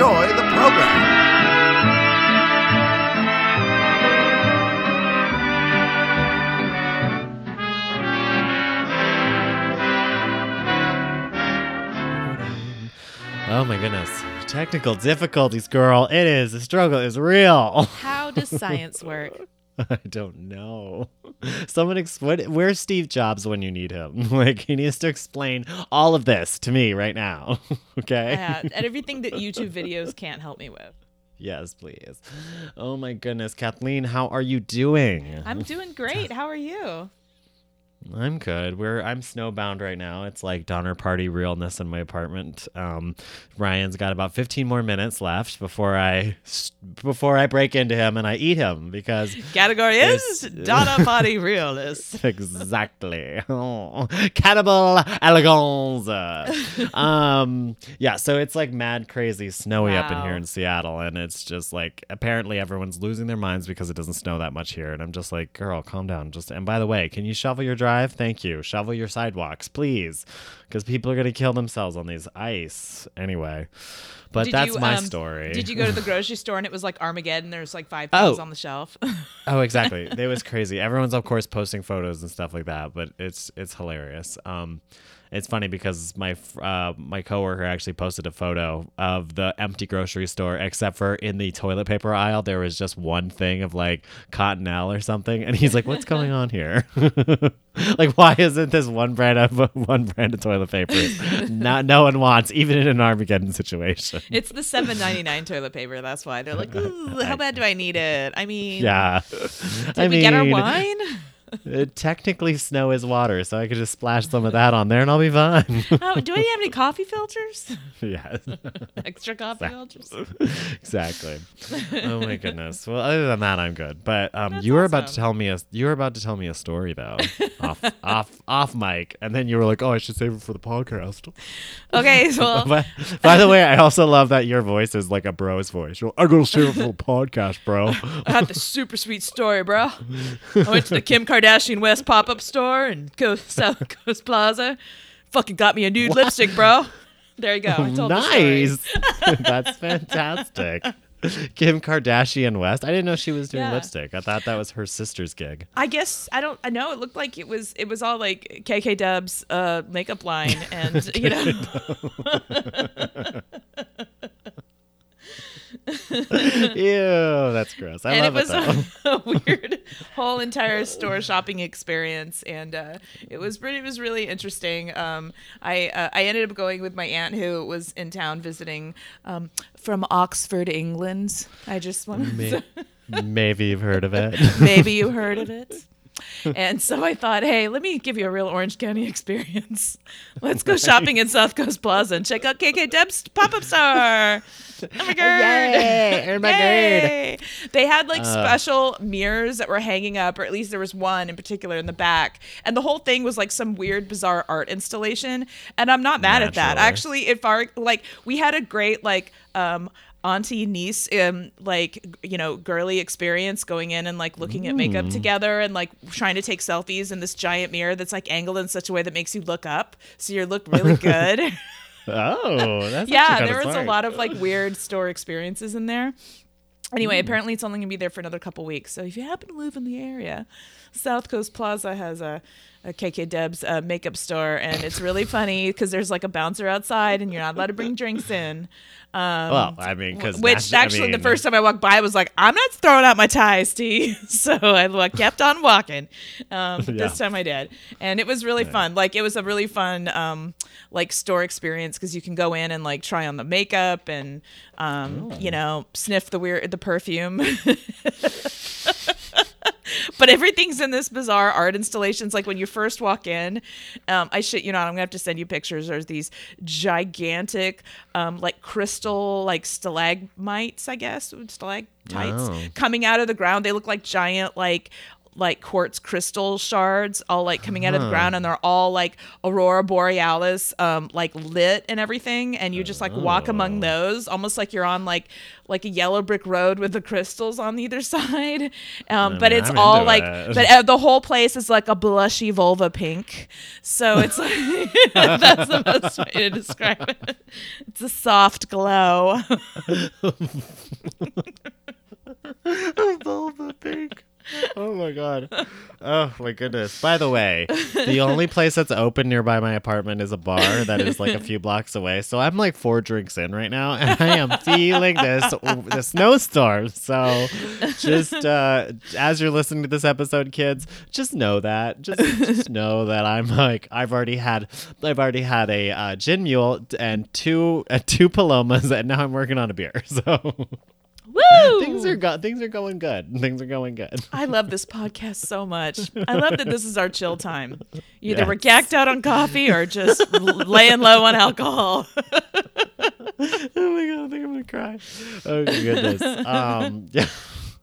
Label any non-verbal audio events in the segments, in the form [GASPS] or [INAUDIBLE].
enjoy the program. Oh my goodness. Technical difficulties, girl. It is. The struggle is real. How does science work? [LAUGHS] [LAUGHS] I don't know. Someone explain. Where's Steve Jobs when you need him? [LAUGHS] Like he needs to explain all of this to me right now. [LAUGHS] okay. Yeah, and everything that YouTube videos can't help me with. Yes, please. Oh my goodness, Kathleen, how are you doing? I'm doing great. How are you? I'm good. We're I'm snowbound right now. It's like Donner Party realness in my apartment. Um, Ryan's got about 15 more minutes left before I before I break into him and I eat him because [LAUGHS] Category is Donna Body Realist. exactly. Oh, cannibal elegance. [LAUGHS] um, yeah, so it's like mad crazy snowy up in here in Seattle, and it's just like apparently everyone's losing their minds because it doesn't snow that much here, and I'm just like, girl, calm down. Just and by the way, can you shovel your drive? Thank you. Shovel your sidewalks, please, because people are gonna kill themselves on these ice anyway. But Did that's you, my um, story. Did you go to the [LAUGHS] grocery store and it was like Armageddon? There's like five things Oh. on the shelf. [LAUGHS] Oh, exactly. It was crazy. Everyone's of course posting photos and stuff like that, but it's it's hilarious. Um, it's funny because my uh, my coworker actually posted a photo of the empty grocery store, except for in the toilet paper aisle there was just one thing of like Cottonelle or something, and he's like, "What's going [LAUGHS] on here? like, why isn't this one brand of one brand of toilet paper? Not no one wants, even in an Armageddon situation." it's the seven ninety nine toilet paper. That's why they're like, [LAUGHS] Ooh, how bad do I need it? I mean, Yeah, [LAUGHS] Did I we mean, get our wine? [LAUGHS] Technically, snow is water, so I could just splash some of that on there and I'll be fine. [LAUGHS] Oh, do we have any coffee filters? [LAUGHS] yeah, Extra coffee filters? exactly. Oh my goodness. Well, other than that, I'm good. But um, That's you were about to tell me a you were about to tell me a story though, off off off mic, and then you were like, "Oh, I should save it for the podcast." Okay, well, But by the way, I also love that your voice is like a bro's voice. You're, I gotta save it for the podcast, bro. I had this super sweet story, bro. I went to the Kim Kardashian West pop up store and go [LAUGHS] South Coast Plaza. Fucking got me a nude lipstick, bro. There you go. I told the story. nice. [LAUGHS] That's fantastic. Kim Kardashian West. I didn't know she was doing Yeah. lipstick. I thought that was her sister's gig. I guess I don't. I know it looked like it was. It was all like KK Dub's uh, makeup line, and you know, [LAUGHS] [LAUGHS] Ew, that's gross. I and it love was it though. a, [LAUGHS] a weird [LAUGHS] whole entire store shopping experience, and uh, it was pretty. It was really interesting. Um, I uh, I ended up going with my aunt who was in town visiting um, from Oxford, England. I just wanted to. Maybe you've heard of it. Maybe you heard of it. [LAUGHS] And so I thought, hey, let me give you a real Orange County [LAUGHS] experience. Let's go shopping in South Coast Plaza and check out KK Deb's pop up store. [LAUGHS] Oh my god! Yay! Oh my god! They had like Uh. special mirrors that were hanging up, or at least there was one in particular in the back. And the whole thing was like some weird, bizarre art installation. And I'm not mad at that. Actually, if our like we had a great like um auntie niece um like you know girly experience going in and like looking at makeup together and like trying to take selfies in this giant mirror that's like angled in such a way that makes you look up. So you look really [LAUGHS] good. [LAUGHS] Oh, that's yeah there was a lot of like weird store experiences in there. Anyway Hmm. apparently it's only gonna be there for another couple weeks. So if you happen to live in the area south coast plaza has a, a kk debs uh, makeup store and it's really funny because there's like a bouncer outside and you're not allowed to bring drinks in um, Well, I mean, because which actually the first time I walked by I was like, I'm not throwing out my ties, [LAUGHS] T. so I like, kept on walking. Um, [LAUGHS] Yeah. This time I did, and it was really fun. Like it was a really fun um, like store experience because you can go in and like try on the makeup and um, Oh. you know sniff the weird the perfume. [LAUGHS] [LAUGHS] but everything's in this bizarre art installations. Like when you first walk in, um, I shit you not, I'm gonna have to send you pictures. There's these gigantic, um, like crystal, like stalagmites, I guess, stalactites Oh. coming out of the ground. They look like giant, like like quartz crystal shards all like coming out of the ground and they're all like aurora borealis um like lit and everything and you just like walk among Oh. those almost like you're on like like a yellow brick road with the crystals on either [LAUGHS] side um but mean, it's I'm all like it. but uh, the whole place is like a blushy vulva pink so it's like [LAUGHS] that's the best way to describe it it's a soft glow [LAUGHS] Vulva pink. [LAUGHS] Oh my god. Oh my goodness. By the way, the only place that's open nearby my apartment is a bar that is like a few blocks away. So I'm like four drinks in right now and I am feeling this the snowstorm. So just uh as you're listening to this episode, kids, just know that. Just just know that I'm like I've already had I've already had a uh, gin mule and two uh, two palomas and now I'm working on a beer. [LAUGHS] So Woo! things are go- things are going good. [LAUGHS] Things are going good. I love this podcast so much. I love that this is our chill time. [LAUGHS] Either Yes. we're gacked out on coffee or just laying low on alcohol. [LAUGHS] oh my god, I think I'm gonna cry. Oh my goodness. Um, yeah.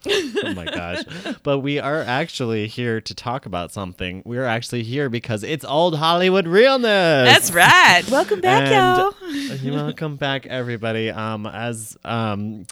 Oh my gosh. [LAUGHS] But we are actually here to talk about something. We're actually here because it's old Hollywood realness. That's right. [LAUGHS] Welcome back, y'all. Welcome back, everybody. Um, as um,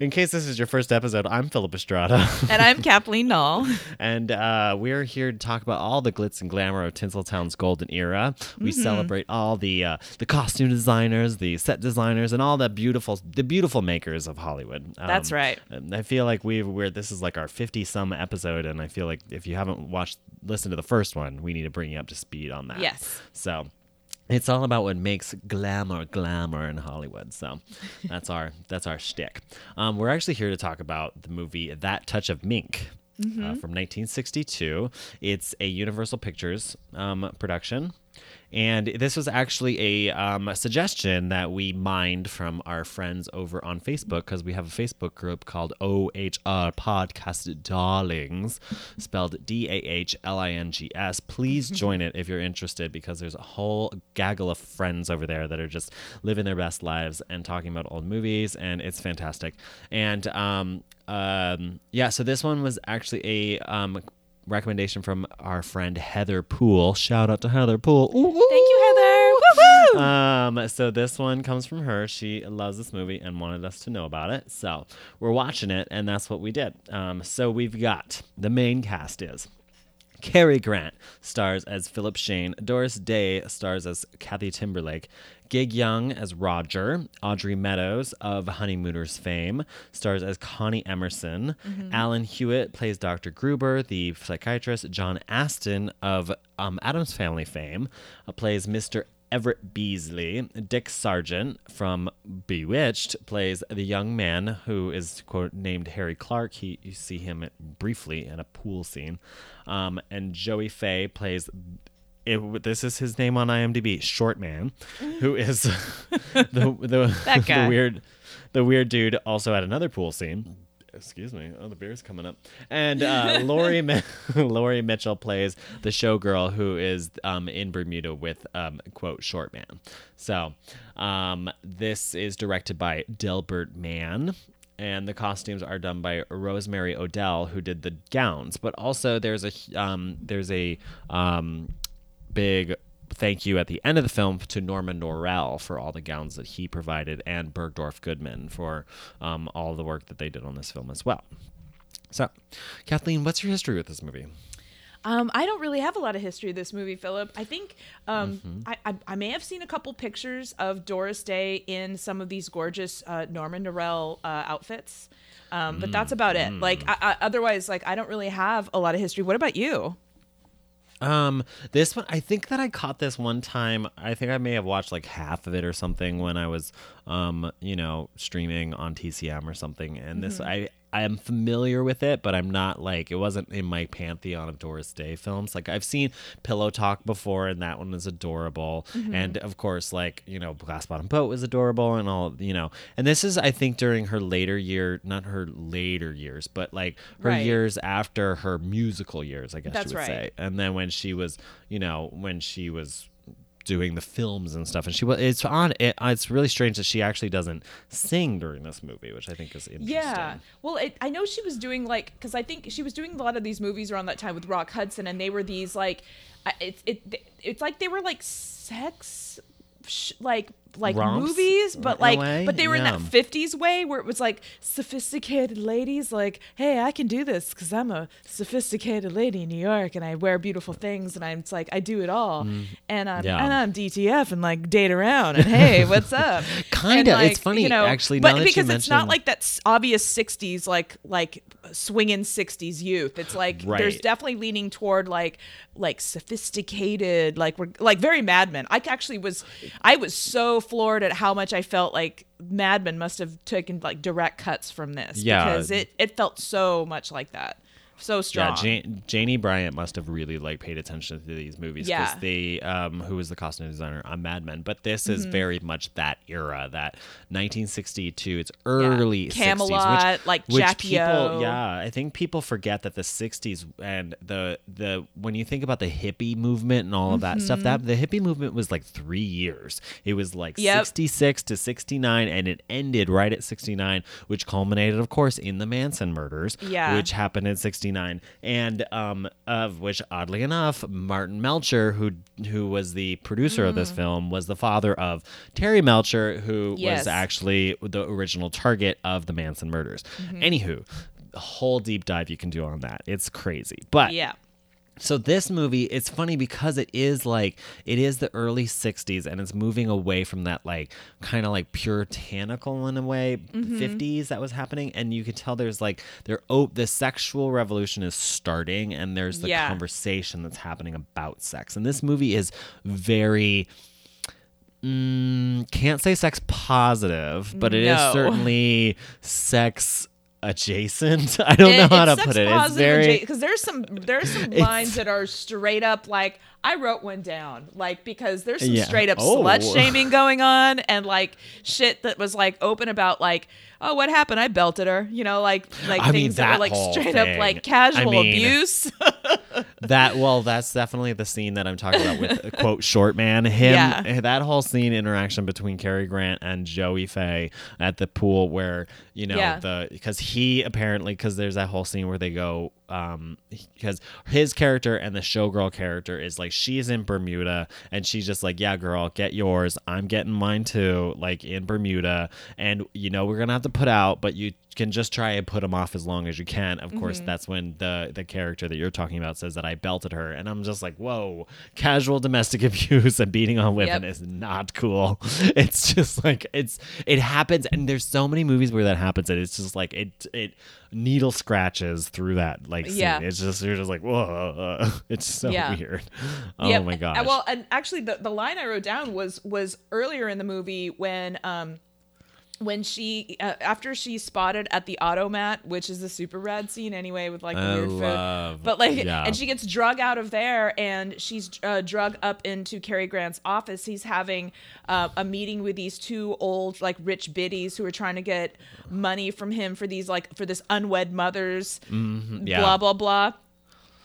in case this is your first episode, I'm Philip Estrada. And I'm Kathleen Knoll. [LAUGHS] And uh, we're here to talk about all the glitz and glamour of Tinseltown's golden era. We celebrate all the uh, the costume designers, the set designers, and all the beautiful the beautiful makers of Hollywood. Um, That's right. I feel like we've this is like our fifty some episode, and I feel like if you haven't watched listened to the first one, we need to bring you up to speed on that. Yes. So. It's all about what makes glamour glamour in Hollywood. So that's our [LAUGHS] that's our shtick. Um, we're actually here to talk about the movie That Touch of Mink uh, from 1962. It's a Universal Pictures um, production. And this was actually a um, suggestion that we mined from our friends over on Facebook because we have a Facebook group called OHR Podcast Darlings, spelled D A H L I N G S. Please [LAUGHS] join it if you're interested because there's a whole gaggle of friends over there that are just living their best lives and talking about old movies, and it's fantastic. And um, um, yeah, so this one was actually a um, recommendation from our friend Heather Poole. Shout out to Heather Poole. Ooh. Thank you, Heather. Woo-hoo! Um, so this one comes from her. She loves this movie and wanted us to know about it. So we're watching it, and that's what we did. Um, so we've got the main cast is Cary Grant stars as Philip Shane. Doris Day stars as Kathy Timberlake. Gig Young as Roger. Audrey Meadows of Honeymooners fame stars as Connie Emerson. Alan Hewitt plays Dr. Gruber, the psychiatrist. John Astin of um, Addams Family fame uh, plays Mr. Everett Beasley. Dick Sargent from Bewitched plays the young man who is quote named Harry Clark. He you see him briefly in a pool scene, um, and Joey Faye plays. It, this is his name on IMDb. Short man, who is [LAUGHS] the the, That [LAUGHS] guy. the weird the weird dude also had another pool scene. Excuse me. Oh, the beer's coming up. And uh, [LAUGHS] Lori Mi- Laurie Mitchell plays the showgirl who is um, in Bermuda with um, quote short man. So um, this is directed by Delbert Mann. And the costumes are done by Rosemary Odell, who did the gowns. But also, there's a um, there's a um, big thank you at the end of the film to Norman Norell for all the gowns that he provided and Bergdorf Goodman for um, all the work that they did on this film as well. So, Kathleen, what's your history with this movie? Um, I don't really have a lot of history of this movie, Philip. I think um, Mm-hmm. I, I, I may have seen a couple pictures of Doris Day in some of these gorgeous uh, Norman Norell uh, outfits, um, but that's about it. Like, Mm. I, I, otherwise, like, I don't really have a lot of history. What about you? Um, this one, I think that I caught this one time. I think I may have watched like half of it or something when I was, um, you know, streaming on TCM or something. And this, I, I am familiar with it, but I'm not like it wasn't in my pantheon of Doris Day films. Like I've seen Pillow Talk before, and that one is adorable. Mm-hmm. And of course, like you know, Glass Bottom Boat was adorable, and all you know. And this is, I think, during her later year, not her later years, but like her Right. years after her musical years, I guess That's you would right. say. And then when she was, you know, when she was doing the films and stuff and she was it's on it, uh, it's really strange that she actually doesn't sing during this movie which i think is interesting Yeah. Well, it, I know she was doing like because I think she was doing a lot of these movies around that time with Rock Hudson, and they were these like uh, it's it it's like they were like sex. Like like Romps, movies but like but they were in that 50s way where it was like sophisticated ladies like hey i can do this because i'm a sophisticated lady in new york and i wear beautiful things and i'm it's like i do it all. And i'm Mm. Yeah. and i'm dtf and like date around and hey [LAUGHS] what's up? Kinda. And, It's funny, actually, but now that you because it's not like that obvious 60s like like swinging 60s youth. It's like there's definitely leaning toward like like sophisticated like we're like very mad men i actually was i was so floored at how much i felt like mad men must have taken like direct cuts from this Yeah. because it it felt so much like that so strong Yeah, Jan- Janie Bryant must have really like paid attention to these movies because Yeah. they, um, who was the costume designer on Mad Men, but this is Mm-hmm. very much that era, that 1962. It's early 60s, Camelot, which, like which people, yeah, I think people forget that the 60s and the the when you think about the hippie movement and all of that stuff, that the hippie movement was like three years. It was like Mm-hmm. Yep. 66 to 69, and it ended right at 69, which culminated, of course, in the Manson murders, Yeah. which happened in 69 and um of which oddly enough Martin Melcher who who was the producer of this film was the father of Terry Melcher who Mm. Yes. was actually the original target of the Manson murders. Mm-hmm. Anywho, a whole deep dive you can do on that. It's crazy. But yeah so this movie, it's funny because it is like it is the early '60s, and it's moving away from that like kind of like puritanical in a way Mm-hmm. '50s that was happening, and you can tell there's like there oh the sexual revolution is starting, and there's the Yeah. conversation that's happening about sex, and this movie is very. Mm, can't say sex positive, but it is No. certainly sex adjacent. [LAUGHS] I don't know how to put it. It's very because there's some there's some [LAUGHS] lines that are straight up like I wrote one down like because there's some Yeah. straight up Oh. slut [LAUGHS] shaming going on and like shit that was like open about like oh what happened I belted her you know like like I mean, things that, that were like straight up like casual I mean, abuse that well that's definitely the scene that i'm talking about with [LAUGHS] quote short man him Yeah. Eh, that whole scene interaction between Cary grant and joey faye at the pool where you know Yeah. the because he apparently because there's that whole scene where they go um because his character and the showgirl character is like she's in bermuda and she's just like yeah girl get yours i'm getting mine too like in bermuda and you know we're gonna have to put out but you can just try and put them off as long as you can of course Mm-hmm. that's when the the character that you're talking about says that i belted her and i'm just like whoa casual domestic [LAUGHS] abuse and beating on women Yep. is not cool [LAUGHS] it's just like it's it happens and there's so many movies where that happens and it's just like it it needle scratches through that like scene. Yeah. it's just you're just like whoa [LAUGHS] it's so Yeah. weird [LAUGHS] oh Yep. my Uh, gosh Well, and actually, the, the line I wrote down was was earlier in the movie when um when she uh, after she's spotted at the automat, which is the super rad scene anyway with like I weird love- food, but like yeah. and she gets drug out of there and she's uh, drug up into Cary Grant's office. He's having uh, a meeting with these two old like rich biddies who are trying to get money from him for these like for this unwed mother's Mm-hmm. yeah. blah blah blah.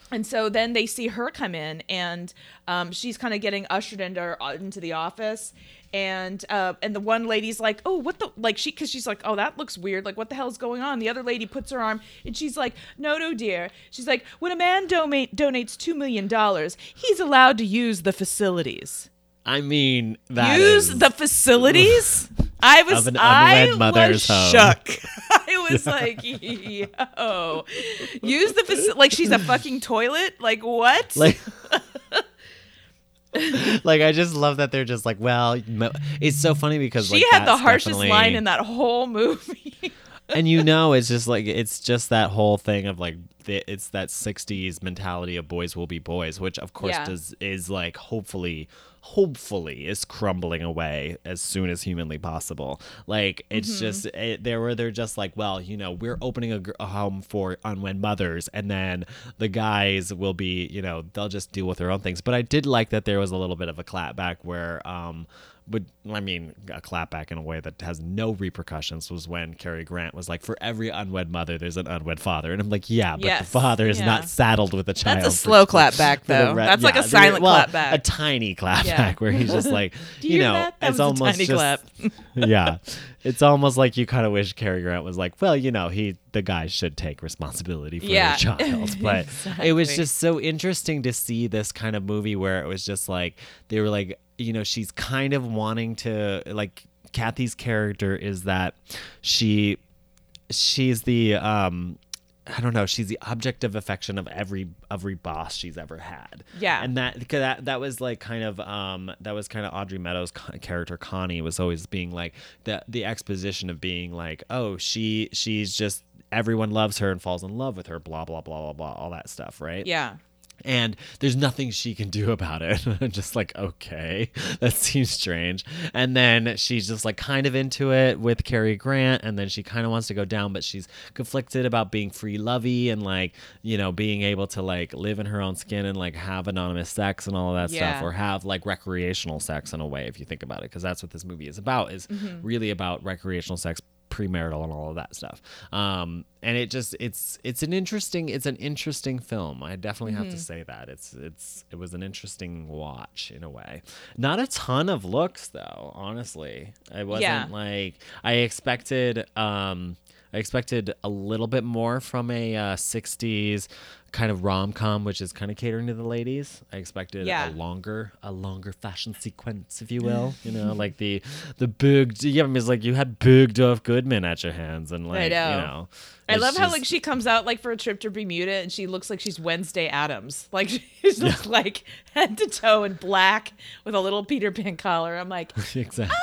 And so then they see her come in, and um, she's kind of getting ushered into into the office, and uh, and the one lady's like, "Oh, what the like?" She because she's like, "Oh, that looks weird. Like, what the hell's going on?" The other lady puts her arm, and she's like, "No, no, dear." She's like, "When a man donate donates two million dollars, he's allowed to use the facilities. i mean that use is- the facilities." [LAUGHS] I was I mother's was home. shook. [LAUGHS] I [LAUGHS] was like, yo, use the faci- like she's a fucking toilet. Like what? like [LAUGHS] like I just love that they're just like, well, it's so funny because she like, had the harshest definitely- line in that whole movie. And you know it's just like it's just that whole thing of like it's that 60s mentality of boys will be boys which of course Yeah. does is like hopefully hopefully is crumbling away as soon as humanly possible like it's Mm-hmm. just it, there where they're just like well you know we're opening a, a home for unwed mothers and then the guys will be you know they'll just deal with their own things but i did like that there was a little bit of a clapback where um but I mean, a clapback in a way that has no repercussions was when Cary Grant was like, "For every unwed mother, there's an unwed father," and I'm like, "Yeah, but the father is Yeah. not saddled with a child." That's a slow clapback, though. re- That's like a silent well, clapback. a tiny clapback Yeah. where he's just like, [LAUGHS] you, you know, that? That it's almost just, clap. [LAUGHS] yeah, it's almost like you kind of wish Cary Grant was like, well, you know, he the guy should take responsibility for Yeah. their child, [LAUGHS] but it was just so interesting to see this kind of movie where it was just like they were like, you know, she's kind of wanting to like Kathy's character is that she she's the um I don't know. She's the object of affection of every every boss she's ever had. Yeah. and that that that was like kind of um that was kind of Audrey Meadows' character Connie was always being like the the exposition of being like oh she she's just everyone loves her and falls in love with her blah blah blah blah blah all that stuff right yeah. And there's nothing she can do about it. [LAUGHS] I'm just like, okay, [LAUGHS] that seems strange. And then she's just like kind of into it with Cary Grant, and then she kind of wants to go down, but she's conflicted about being free lovey and like, you know, being able to like live in her own skin and like have anonymous sex and all of that Yeah. stuff, or have like recreational sex in a way, if you think about it, because that's what this movie is about, is mm-hmm. really about recreational sex premarital and all of that stuff. Um and it just it's it's an interesting it's an interesting film. I definitely have Mm-hmm. to say that. It's it's it was an interesting watch in a way. Not a ton of looks though honestly. I wasn't Yeah. like i expected um I expected a little bit more from a uh, 60s kind of rom-com which is kind of catering to the ladies. I expected Yeah. a longer a longer fashion sequence if you will, you know, [LAUGHS] like the the big yeah, I mean, it's like you had Bergdorf Goodman at your hands and like, I know. you know. I love how like she comes out like for a trip to Bermuda and she looks like she's Wednesday Addams. [LAUGHS] Like she's just like head to toe in black with a little Peter Pan collar. I'm like, [LAUGHS] exactly.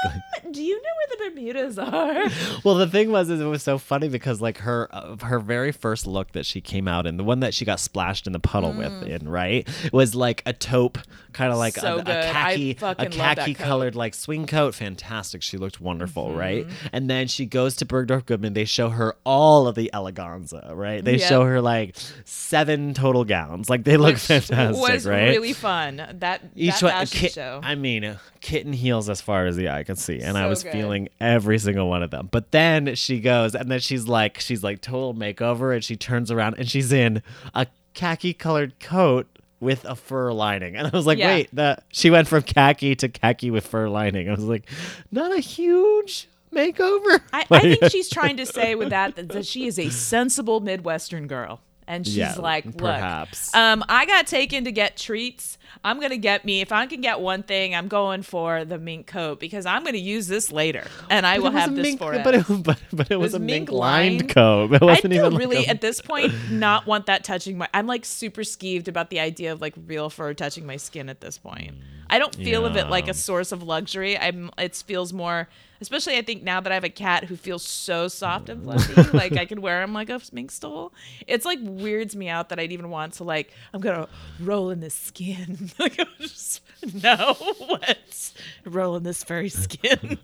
do you know where the Bermudas are? Well, the thing was, is it was so funny because like her uh, her very first look that she came out in, the one that she got splashed in the puddle with, in right, was like a taupe, kind of like Mm. So a, a khaki, a fucking love that khaki colored like swing coat. Fantastic. She looked wonderful, Mm-hmm. right? And then she goes to Bergdorf Goodman. They show her all of the eleganza, right? They Yep. show her like seven total gowns. Like they look Which fantastic, was right? really fun. That each that one kit, show. I mean, kitten heels as far as the eye could see, and I was good. feeling every single one of them. But then she goes, and then she's like, she's like total makeover, and she turns around and she's in a khaki colored coat with a fur lining, and I was like, Yeah. wait, that she went from khaki to khaki with fur lining. I was like, not a huge makeover. I, [LAUGHS] I think she's trying to say with that, that that she is a sensible Midwestern girl. And she's Yeah, like, look, perhaps. um, I got taken to get treats. I'm gonna get me if I can get one thing. I'm going for the mink coat because I'm gonna use this later, and I But will have this mink, for but it. [LAUGHS] but, but it was, was a mink lined lined. coat. It I wasn't do even like really a- at this point [LAUGHS] not want that touching my. I'm like super skeeved about the idea of like real fur touching my skin at this point. I don't feel of it like a source of luxury. I'm. It feels more, especially I think now that I have a cat who feels so soft and fluffy, [LAUGHS] like I could wear him like a mink stole. It's like weirds me out that I'd even want to like. I'm gonna roll in this skin. [LAUGHS] like I'm just no [LAUGHS] what roll in this furry skin.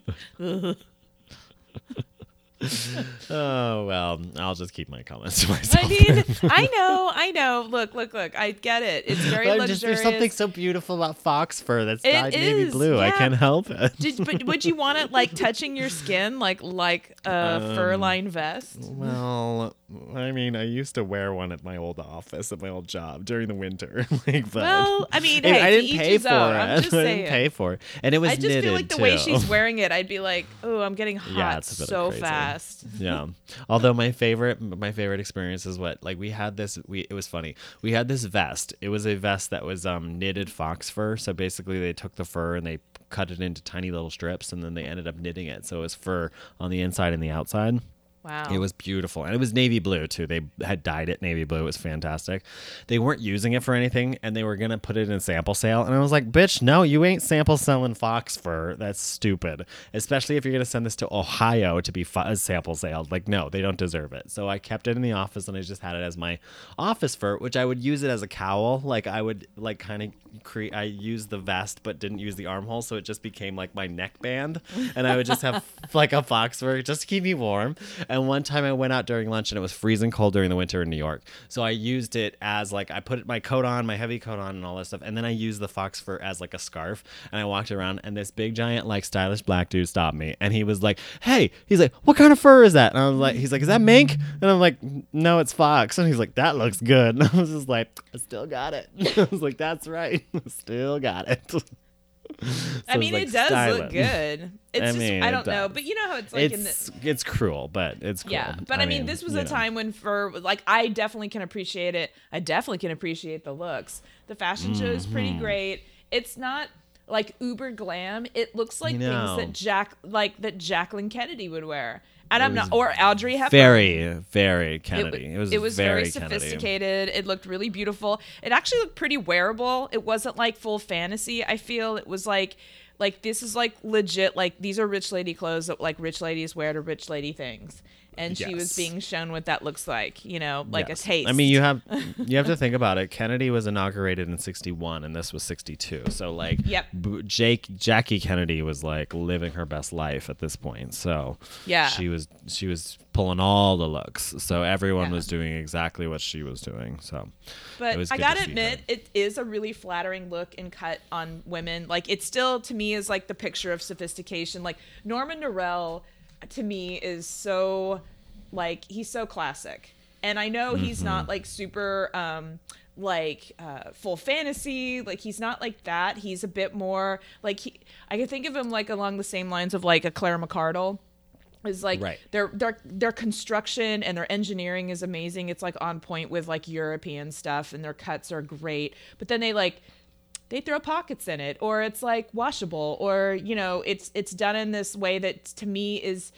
Ugh. [LAUGHS] Oh well, I'll just keep my comments to [LAUGHS] myself. I mean, [LAUGHS] I know, I know. Look, look, look. I get it. It's very luxurious. just, there's something so beautiful about fox fur that's It dyed navy is, blue. I can't help it. Did, but would you want it like touching your skin, like like a fur Um, lined vest? well, I mean, I used to wear one at my old office at my old job during the winter. [LAUGHS] like, but Well, I mean, [LAUGHS] hey, [LAUGHS] I didn't pay for it. I'm just I didn't pay for it, and it was I just knitted feel like the too. way she's wearing it, I'd be like, oh, I'm getting hot Yeah, it's a bit so crazy. fast. yeah. Although my favorite my favorite experience is what like we had this we it was funny. We had this vest. It was a vest that was um knitted fox fur. So basically they took the fur and they cut it into tiny little strips and then they ended up knitting it. So it was fur on the inside and the outside. Wow. It was beautiful. And it was navy blue too. They had dyed it navy blue. It was fantastic. They weren't using it for anything and they were going to put it in sample sale. And I was like, bitch, no, you ain't sample selling fox fur. That's stupid. Especially if you're going to send this to Ohio to be fu- sample sale. Like, no, they don't deserve it. So I kept it in the office and I just had it as my office fur, which I would use it as a cowl. Like, I would, like, kind of create, I used the vest but didn't use the armhole. So it just became like my neck band. And I would just have [LAUGHS] like a fox fur just to keep me warm. And one time I went out during lunch and it was freezing cold during the winter in New York. So I used it as like I put my coat on, my heavy coat on, and all that stuff. And then I used the fox fur as like a scarf. And I walked around and this big giant like stylish black dude stopped me and he was like, "Hey," he's like, "What kind of fur is that?" And I was like, "He's like, is that mink?" And I'm like, "No, it's fox." And he's like, "That looks good." [LAUGHS] And I was just like, "I still got it." [LAUGHS] I was like, "That's right, [LAUGHS] still got it." [LAUGHS] I mean, it's, it like, does look good. [LAUGHS] It's I just mean, I don't know, but you know how it's like in the it's it's cruel, but it's cool. Yeah, but I, mean, this was a know. time when for like I definitely can appreciate it. I definitely can appreciate the looks. The fashion show is pretty Mm-hmm. great. It's not like uber glam. It looks like things know. that Jack like that Jacqueline Kennedy would wear. And It I'm not or Audrey Hepburn. very, very Kennedy. It, was it was very, very, Kennedy. sophisticated. It looked really beautiful. It actually looked pretty wearable. It wasn't like full fantasy. I feel it was like like this is like legit like these are rich lady clothes that like rich ladies wear to rich lady things. And she was being shown what that looks like, you know, like Yes. a taste. I mean, you have you have to think about it. Kennedy was inaugurated in '61, and this was '62. So, like, Yep. B- Jake Jackie Kennedy was like living her best life at this point. So, Yeah. she was she was pulling all the looks. So everyone Yeah. was doing exactly what she was doing. So, But I gotta admit, it is a really flattering look and cut on women. Like it still to me is like the picture of sophistication. Like Norman Norell to me is so like he's so classic. And I know he's Mm-hmm. not like super um like uh full fantasy like he's not like that he's a bit more like he i can think of him like along the same lines of like a claire mccardell is like Right. their their their construction and their engineering is amazing. It's like on point with like European stuff and their cuts are great. But then they like they throw pockets in it or it's like washable or you know, it's it's done in this way that to me is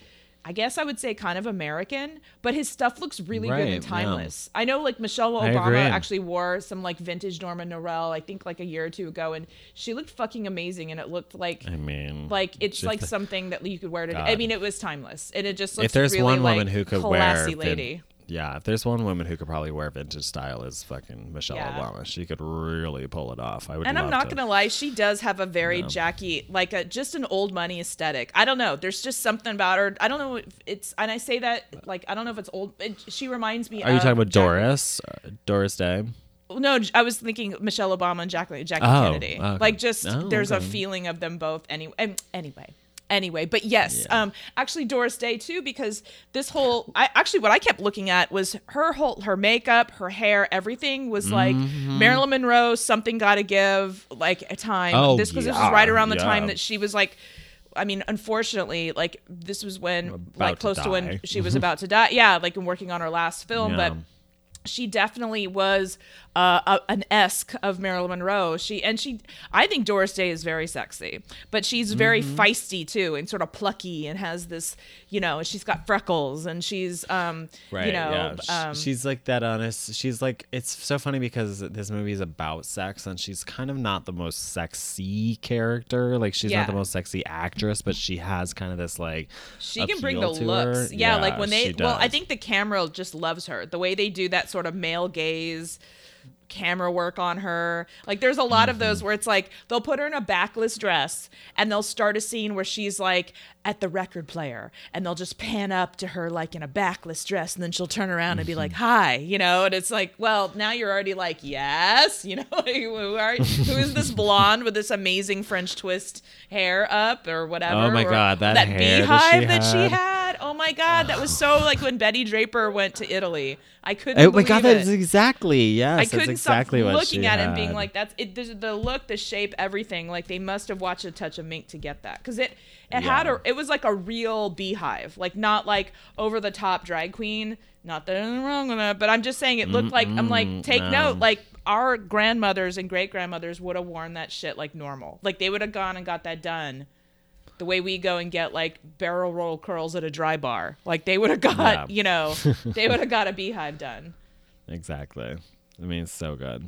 I guess I would say kind of American, but his stuff looks really good Right, and yeah. timeless. I know like Michelle Obama actually wore some like vintage Norman Norell, I think like a year or two ago, and she looked fucking amazing and it looked like I mean, like it's like the- something that you could wear today. I mean, it was timeless, and it just looks if there's really one like woman who could classy wear, lady. Yeah, if there's one woman who could probably wear vintage style is fucking Michelle Yeah. Obama. She could really pull it off. I would. And I'm not to. gonna lie, she does have a very Jackie, like a just an old money aesthetic. I don't know. There's just something about her. I don't know if it's, and I say that like I don't know if it's old. It, she reminds me. Are you talking about Doris? Doris Day? No, I was thinking Michelle Obama and Jackie, Jackie Oh, Kennedy. okay. Like just Oh, there's a feeling of them both. Anyway, anyway. Anyway, but yes, Yeah. um, actually Doris Day too, because this whole, I actually what I kept looking at was her whole, her makeup, her hair, everything was like Mm-hmm. Marilyn Monroe. Something got to give, like a time. Oh, this because this was right around the yeah. time that she was like. I mean, unfortunately, like this was when, About like, close to, when she was [LAUGHS] about to die. Yeah, like in working on her last film, but Yeah. She definitely was uh, a, an esque of Marilyn Monroe. She and she, I think Doris Day is very sexy, but she's very Mm-hmm. feisty too, and sort of plucky, and has this, you know, she's got freckles, and she's, um, Right. you know, yeah. Um, she's like that honest. She's like it's so funny because this movie is about sex and she's kind of not the most sexy character. Like she's Yeah. not the most sexy actress, but she has kind of this like she can bring the appeal to her. looks. Yeah, like when they, well, I think the camera just loves her. The way they do that sort of male gaze camera work on her. Like there's a lot of those Mm-hmm. where it's like they'll put her in a backless dress and they'll start a scene where she's like at the record player and they'll just pan up to her like in a backless dress and then she'll turn around and be like, Mm-hmm. "Hi," you know, and it's like, well, now you're already like, "Yes," you know, [LAUGHS] who are who is this [LAUGHS] blonde with this amazing French twist hair up or whatever? Oh my God, that hair that she beehive that she had. had. Oh my god, that was so like when Betty Draper went to Italy. I couldn't. Oh my god, that's exactly yes. I couldn't exactly stop looking at it and being like, "That's it." The, the look, the shape, everything. Like they must have watched a touch of mink to get that because it it had Yeah. a it was like a real beehive, like not like over the top drag queen. Not that anything wrong with that, but I'm just saying it looked like I'm like take no. note, like our grandmothers and great grandmothers would have worn that shit like normal, like they would have gone and got that done. The way we go and get like barrel roll curls at a dry bar. Like they would have got, Yeah. you know, [LAUGHS] they would have got a beehive done. Exactly. I mean, it's so good.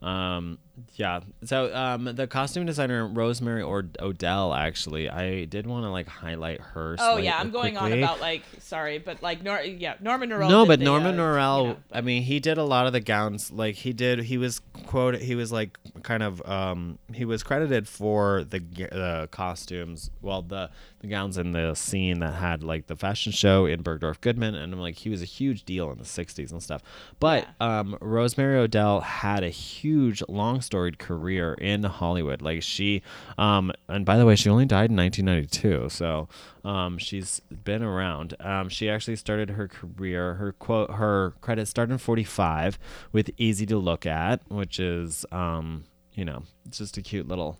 Um, yeah. So um, the costume designer Rosemary or Odell, actually, I did want to like highlight her. Oh yeah, I'm going on about like sorry, but like Nor yeah, Norman Norell. no, but the, Norman uh, Norell. you know, I mean, he did a lot of the gowns. Like he did, he was quote. He was like kind of. Um, he was credited for the the costumes. Well, the the gowns in the scene that had like the fashion show in Bergdorf Goodman, and like he was a huge deal in the '60s and stuff. But um, Rosemary Odell had a huge, long storied career in Hollywood. Like she, um, and by the way, she only died in 1992. So um, she's been around. Um, she actually started her career. Her quote, her credits started in 45 with "Easy to Look At," which is, um, you know, it's just a cute little.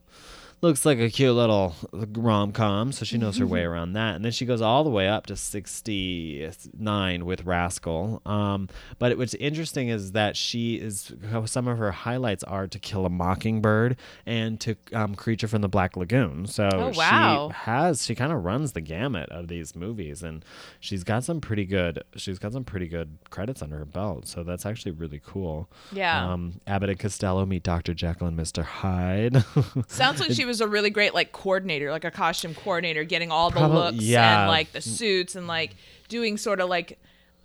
Looks like a cute little rom com, so she knows her way around that. And then she goes all the way up to 69 with Rascal. Um, but what's interesting is that she is, some of her highlights are To Kill a Mockingbird and to um, Creature from the Black Lagoon. So Oh, wow. she has, she kind of runs the gamut of these movies. And she's got some pretty good, she's got some pretty good credits under her belt. So that's actually really cool. Yeah. Um, Abbott and Costello meet Dr. Jekyll and Mr. Hyde. Sounds like [LAUGHS] she was a really great like coordinator, like a costume coordinator, getting all the Probably- looks yeah. and like the suits and like doing sort of like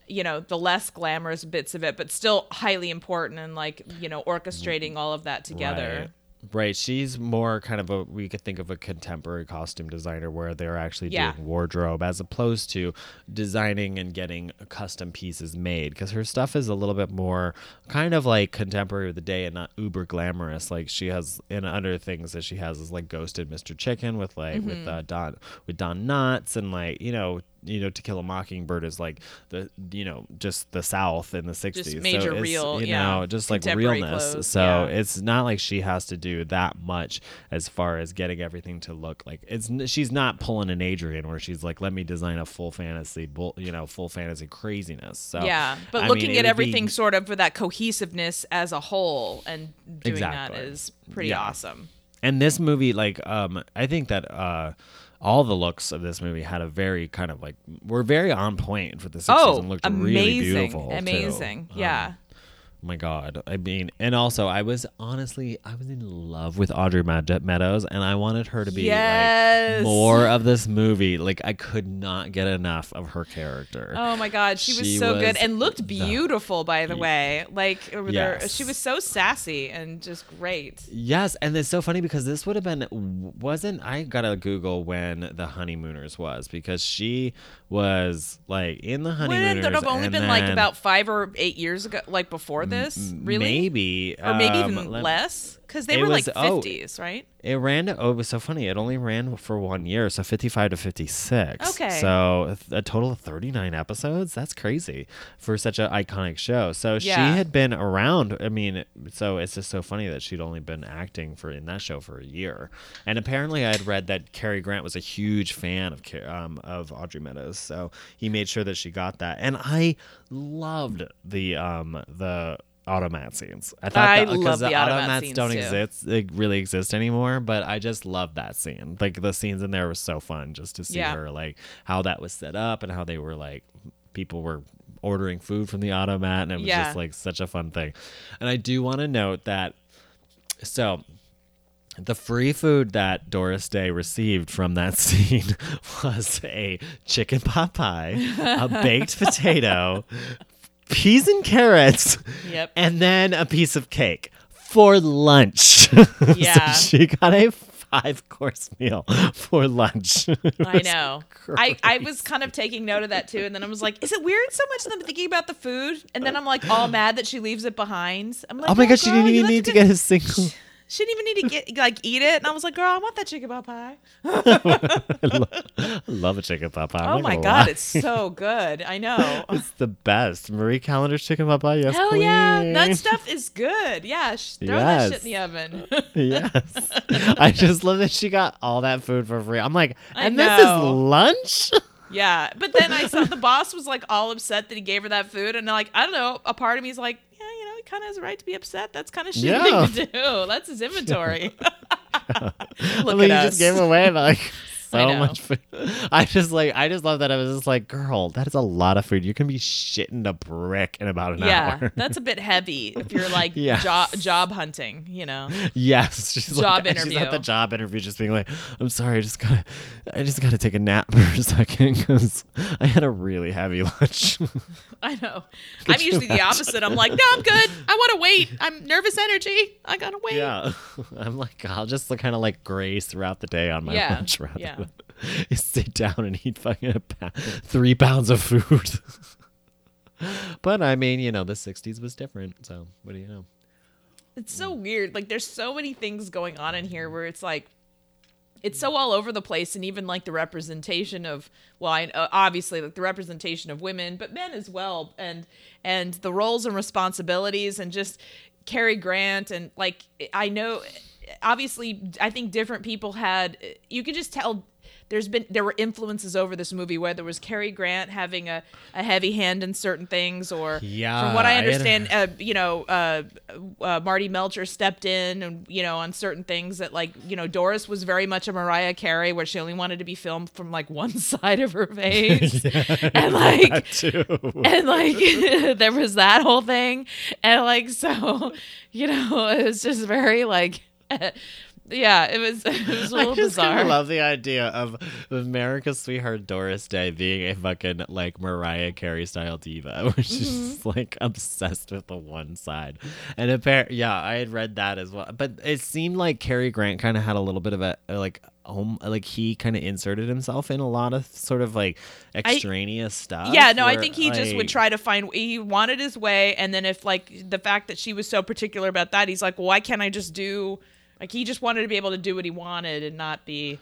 you know the less glamorous bits of it, but still highly important and like you know orchestrating all of that together. Right. Right. She's more kind of a we could think of a contemporary costume designer where they're actually Yeah. doing wardrobe as opposed to designing and getting custom pieces made because her stuff is a little bit more kind of like contemporary of the day and not uber glamorous like she has in other things that she has is like ghost and Mr. Chicken with like Mm-hmm. with uh, Don with Don Knotts and like you know you know To Kill a Mockingbird is like the you know just the South in the 60s major so it's, real, you yeah, know just like realness clothes, so yeah. it's not like she has to do that much as far as getting everything to look like it's she's not pulling an Adrian where she's like let me design a full fantasy you know full fantasy craziness so Yeah, but I looking mean, at everything be, sort of for that cohesiveness as a whole and doing Exactly. that is pretty Yeah. awesome. and this movie like um I think that uh all the looks of this movie had a very kind of like were very on point for the 60s Oh, and looked amazing, really beautiful too. amazing, Um, yeah. My god i mean and also i was honestly i was in love with audrey Mad- meadows and i wanted her to be Yes. like more of this movie like i could not get enough of her character Oh my God, she was She so good and looked the- beautiful. By the way, like over there, Yes. she was so sassy and just great. Yes, and it's so funny because this would have been wasn't I gotta Google when the honeymooners was because she was like in the honeymooners. That have only been like about five or eight years ago, like before this? Really? maybe or maybe um, even let- less, because they It were like was- oh, fifties, right? It ran. Oh, it was so funny. It only ran for one year, so fifty-five to fifty-six. Okay. So a total of thirty-nine episodes. That's crazy for such an iconic show. So she had been around. I mean, so it's just so funny that she'd only been acting for in that show for a year. And apparently, I had read that Cary Grant was a huge fan of um, of Audrey Meadows, so he made sure that she got that. And I loved the um the automat scenes. I thought I that, 'cause love the automat automats scenes, don't too. exist they really exist anymore but i just love that scene like the scenes in there were so fun just to see Yeah. her like how that was set up and how they were like people were ordering food from the automat and it was Yeah. just like such a fun thing and i do want to note that so the free food that Doris Day received from that [LAUGHS] scene was a chicken pot pie, a baked [LAUGHS] potato, peas and carrots, Yep. and then a piece of cake for lunch. [LAUGHS] Yeah. so she got a five course meal for lunch. [LAUGHS] I know. I, I was kind of taking note of that too, and then I was like, "Is it weird so much that I'm thinking about the food?" And then I'm like, all mad that she leaves it behind. I'm like, Oh my "No, gosh, she didn't even need to get a single. She didn't even need to get like eat it, and I was like, "Girl, I want that chicken pot pie." [LAUGHS] I love a chicken pot pie. I'm oh my god, lie. it's so good. I know. [LAUGHS] It's the best. Marie Callender's chicken pot pie. Yes, Hell yeah, that stuff is good. Yeah, sh- throw that shit in the oven. [LAUGHS] yes. I just love that she got all that food for free. I'm like, and this is lunch? yeah, but then I saw the boss was like all upset that he gave her that food, and like I don't know, a part of me is like, yeah, you know, he kind of has a right to be upset. That's kind of shitty Yeah. thing to do. That's his inventory. [LAUGHS] [LAUGHS] I Look mean, at you us. just gave away like [LAUGHS] so much food. [LAUGHS] I just like I just love that I was just like, girl, that is a lot of food. You can be shitting a brick in about an yeah, hour. Yeah, that's a bit heavy if you're like [LAUGHS] Yes. job job hunting, you know. yes, [LAUGHS] she's Job like, She's interview. at the job interview, just being like, "I'm sorry, I just gotta, I just gotta take a nap for a second because I had a really heavy lunch." I know. Could I'm usually the opposite. I'm like, no, I'm good. I want to wait. I'm nervous energy. I gotta wait. yeah, I'm like, I'll just kind of like graze throughout the day on my Yeah, lunch rather yeah. [LAUGHS] than sit down and eat fucking pa- three pounds of food. [LAUGHS] but I mean, you know, the '60s was different, so what do you know? It's so weird. Like there's so many things going on in here where it's like it's so all over the place and even like the representation of well I, uh, obviously like the representation of women but men as well and and the roles and responsibilities and just Cary Grant and like I know obviously I think different people had you could just tell there's been there were influences over this movie whether it was Cary Grant having a, a heavy hand in certain things or Yeah, from what I I understand uh, you know uh, uh, Marty Melcher stepped in and you know on certain things that like you know Doris was very much a Mariah Carey where she only wanted to be filmed from like one [LAUGHS] side of her face. [LAUGHS] [LAUGHS] And like and like there was that whole thing. And like so you know it was just very like [LAUGHS] yeah it was [LAUGHS] it was a I little just kinda bizarre love the idea of America's sweetheart Doris Day being a fucking like Mariah Carey style diva, [LAUGHS] which is Mm-hmm. just, like obsessed with the one side. And apparently, yeah, I had read that as well. But it seemed like Cary Grant kind of had a little bit of a, like home, like he kind of inserted himself in a lot of sort of like extraneous stuff. yeah no i think he just would try to find he wanted his way and then if like the fact that she was so particular about that he's like well, why can't i just do like he just wanted to be able to do what he wanted and not be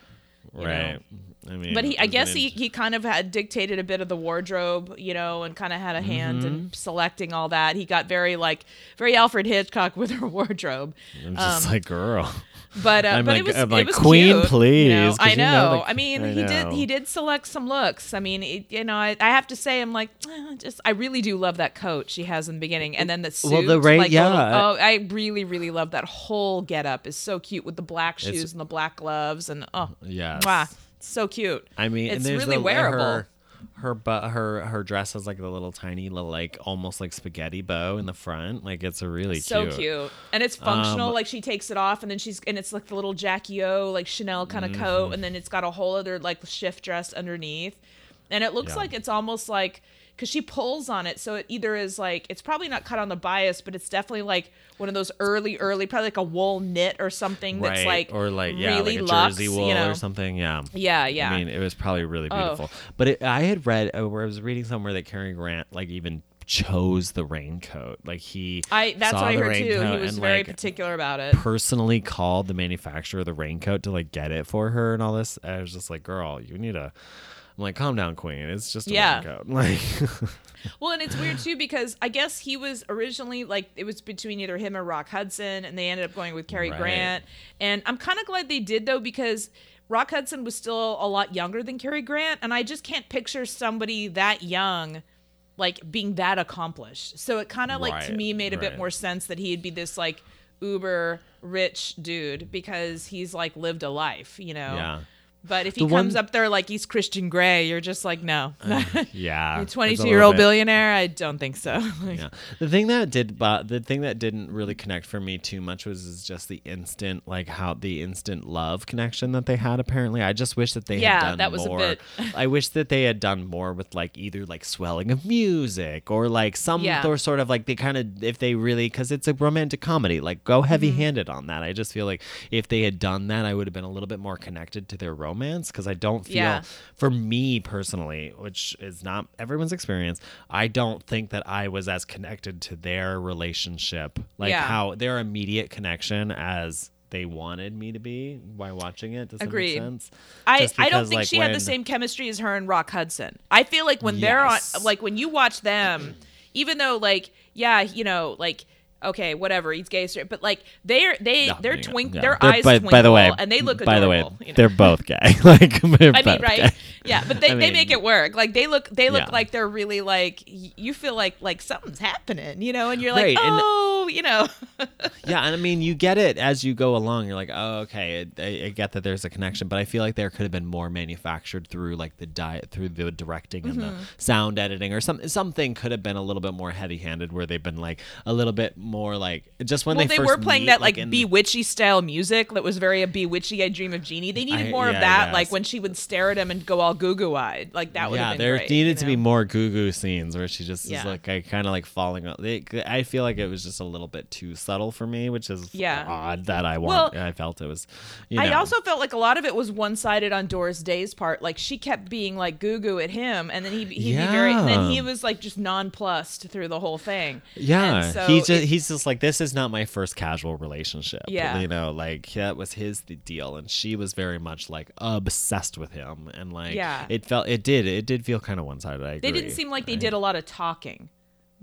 you know. right. I mean, but he i guess he, he kind of had dictated a bit of the wardrobe you know and kind of had a hand in Mm-hmm. selecting all that he got very like very alfred hitchcock [LAUGHS] with her wardrobe I'm just um, like, girl. But uh, I'm but like- it was I'm it like, was "Queen, cute, please," You know? I you know. know the- I mean, I he did he did select some looks. I mean, it, you know, I, I have to say, I'm like, eh, just I really do love that coat she has in the beginning, and then the suit. Well, the ra- like, yeah. little- oh, I really really love that whole getup. is so cute with the black shoes It's- and the black gloves, and oh, yeah, mwah, so cute. I mean, it's really the, wearable. Her, her but her her dress has like the little tiny little like almost like spaghetti bow in the front. Like it's a really so cute. cute. and it's functional Um, like she takes it off and then she's and it's like the little jackie o like chanel kind of Mm-hmm. coat and then it's got a whole other like shift dress underneath and it looks Yeah. like it's almost like because she pulls on it so it either is like it's probably not cut on the bias but it's definitely like one of those early early probably like a wool knit or something that's like or like yeah, really like a luxe, jersey wool you know? or something. Yeah, yeah yeah I mean, it was probably really Oh. beautiful. But it, I had read uh, where I was reading somewhere that Cary Grant like even chose the raincoat. Like he, I that's what I heard too. He was very like, particular about it. personally called the manufacturer of the raincoat to like get it for her and all this. I was just like, girl, you need a. I'm like, calm down, queen. It's just a Yeah. raincoat. [LAUGHS] Like, Well, and it's weird too because I guess he was originally like it was between either him or Rock Hudson, and they ended up going with Cary Right. Grant. And I'm kind of glad they did though because Rock Hudson was still a lot younger than Cary Grant, and I just can't picture somebody that young like being that accomplished. So it kind of like to me made a bit more sense that he'd be this like uber rich dude because he's like lived a life, you know. yeah, But if he The comes one- up there like he's Christian Grey, you're just like, no. yeah. A it's a 22 year old bit- billionaire? I don't think so. [LAUGHS] Like, Yeah. The thing that did, but the thing that didn't really connect for me too much was is just the instant, like how the instant love connection that they had. Apparently, I just wish that they Yeah, had done that was a more. bit- [LAUGHS] I wish that they had done more with like either like swelling of music or like some Yeah. or sort of like they kind of if they really because it's a romantic comedy, like go heavy Mm-hmm. handed on that. I just feel like if they had done that, I would have been a little bit more connected to their romance because I don't feel Yeah. for me personally, which is not everyone's experience, I don't think that I was as connected to their relationship, like Yeah. how their immediate connection as they wanted me to be by watching it. Does that Agreed. make sense? I, I don't think like, she had the same chemistry as her and Rock Hudson. I feel like when they're on, like when you watch them, even though like yeah, you know, like okay, whatever, he's gay, straight, but like they're they No, they're twink, yeah. their They're- eyes by, twinkle, by the way, and they look by the way, you know? they're both gay. [LAUGHS] like, I mean, right? gay. Yeah, but they, I they make it work. Like they look they look Yeah. like they're really like you feel like like something's happening, you know, and you're like, Right, and- oh, you know, [LAUGHS] Yeah, and I mean, you get it as you go along. You're like, oh, okay, I, I get that there's a connection, but I feel like there could have been more manufactured through like the diet, through the directing and the Mm-hmm. sound editing, or some something could have been a little bit more heavy-handed, where they've been like a little bit more like just when well, they they were playing meet, that like in- bewitchy style music that was very a bewitchy. I dream of Jeannie. They needed I- more yeah, of that, yes. like when she would stare at him and go all goo goo eyed. Like that would yeah, been there great. needed you to be more goo goo scenes where she just Yeah. is like I kind of like falling. out. They, I feel like it was just a little bit too subtle for me, which is Yeah. odd that I want. Well, I felt it was. You I also felt like a lot of it was one sided on Doris Day's part. Like she kept being like goo goo at him, and then he he'd be very, and then he was like just nonplussed through the whole thing. Yeah, so he just it- he's just like this is not my first casual relationship. Yeah. you know, like that was his the deal, and she was very much like obsessed with him, and like Yeah. it felt it did it did feel kind of one sided. I they didn't seem like they did a lot of talking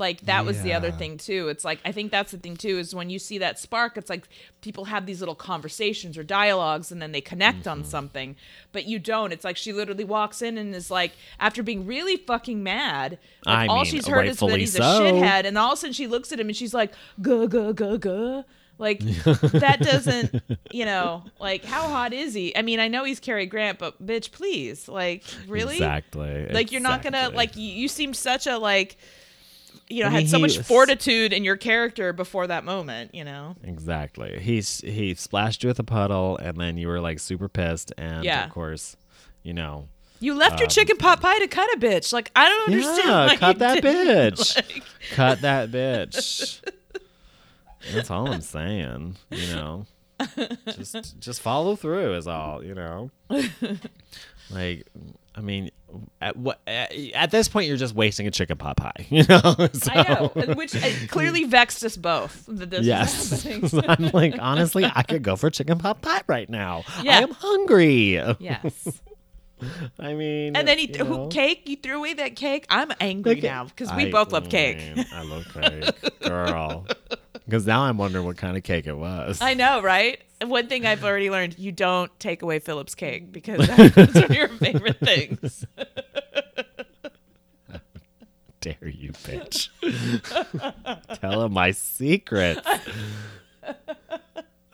like that was the other thing too. It's like i think that's the thing too is when you see that spark it's like people have these little conversations or dialogues and then they connect Mm-hmm. on something but you don't. It's like she literally walks in and is like after being really fucking mad like all mean, she's heard is that he's so. a shithead and all of a sudden she looks at him and she's like guh guh guh guh like [LAUGHS] that doesn't you know like how hot is he? I mean i know he's Cary grant but bitch please. Like really? Exactly like you're not gonna like you, you seemed such a like you know I had so much was- fortitude in your character before that moment you know Exactly. He's he splashed you with a puddle, and then you were like super pissed, and Yeah. of course, you know, you left your chicken pot pie to cut a bitch like i don't understand Um, yeah, cut that bitch, [LAUGHS] Like, cut that bitch. That's all I'm saying. You know, just just follow through is all. You know, [LAUGHS] like I mean, at what at, this point you're just wasting a chicken pot pie. [LAUGHS] You know, [LAUGHS] so, i know which uh, clearly vexed us both that this Yes. [LAUGHS] I'm like honestly, I could go for chicken pot pie right now. Yeah. I am hungry. yes I mean, and then he th- who, cake you threw away that cake i'm angry now because we I- both love cake I love cake, girl. Because now I'm wondering what kind of cake it was. I know, right? One thing I've already learned: you don't take away Philip's cake because [LAUGHS] that's one of your favorite things. Dare you, bitch? Tell him my secrets.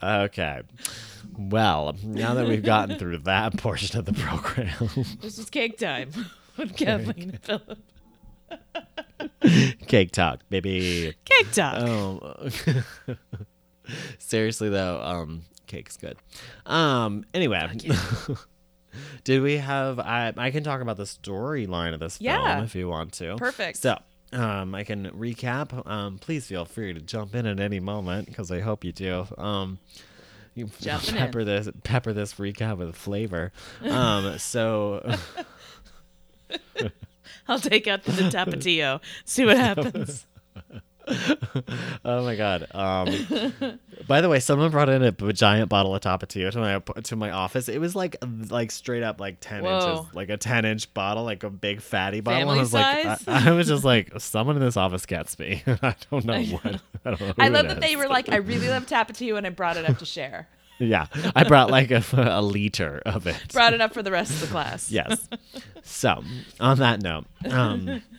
Okay. Well, now that we've gotten through that portion of the program, This is cake time with Kathleen and Philip. [LAUGHS] cake talk, baby. Cake talk. Oh, [LAUGHS] seriously though, um, cake's good. Um, anyway, [LAUGHS] did we have? I I can talk about the storyline of this Yeah. film if you want to. Perfect. So. Um, I can recap. Um, please feel free to jump in at any moment because I hope you do. Um, you Jumping in. pepper this pepper this recap with flavor. Um, so [LAUGHS] I'll take out the [LAUGHS] tapatio. See what happens. [LAUGHS] oh my god. Um, by the way, someone brought in a b- giant bottle of Tapatio to my to my office. It was like like straight up like ten Whoa. inches, like a ten inch bottle, like a big fatty bottle. Family I was like. I, I was just like, someone in this office gets me. I don't know what. I don't know. I love that they were like, I really love tapatio, and I brought it up to share. Yeah, I brought like a, [LAUGHS] a liter of it. Brought it up for the rest of the class. yes. So, on that note, um, [LAUGHS]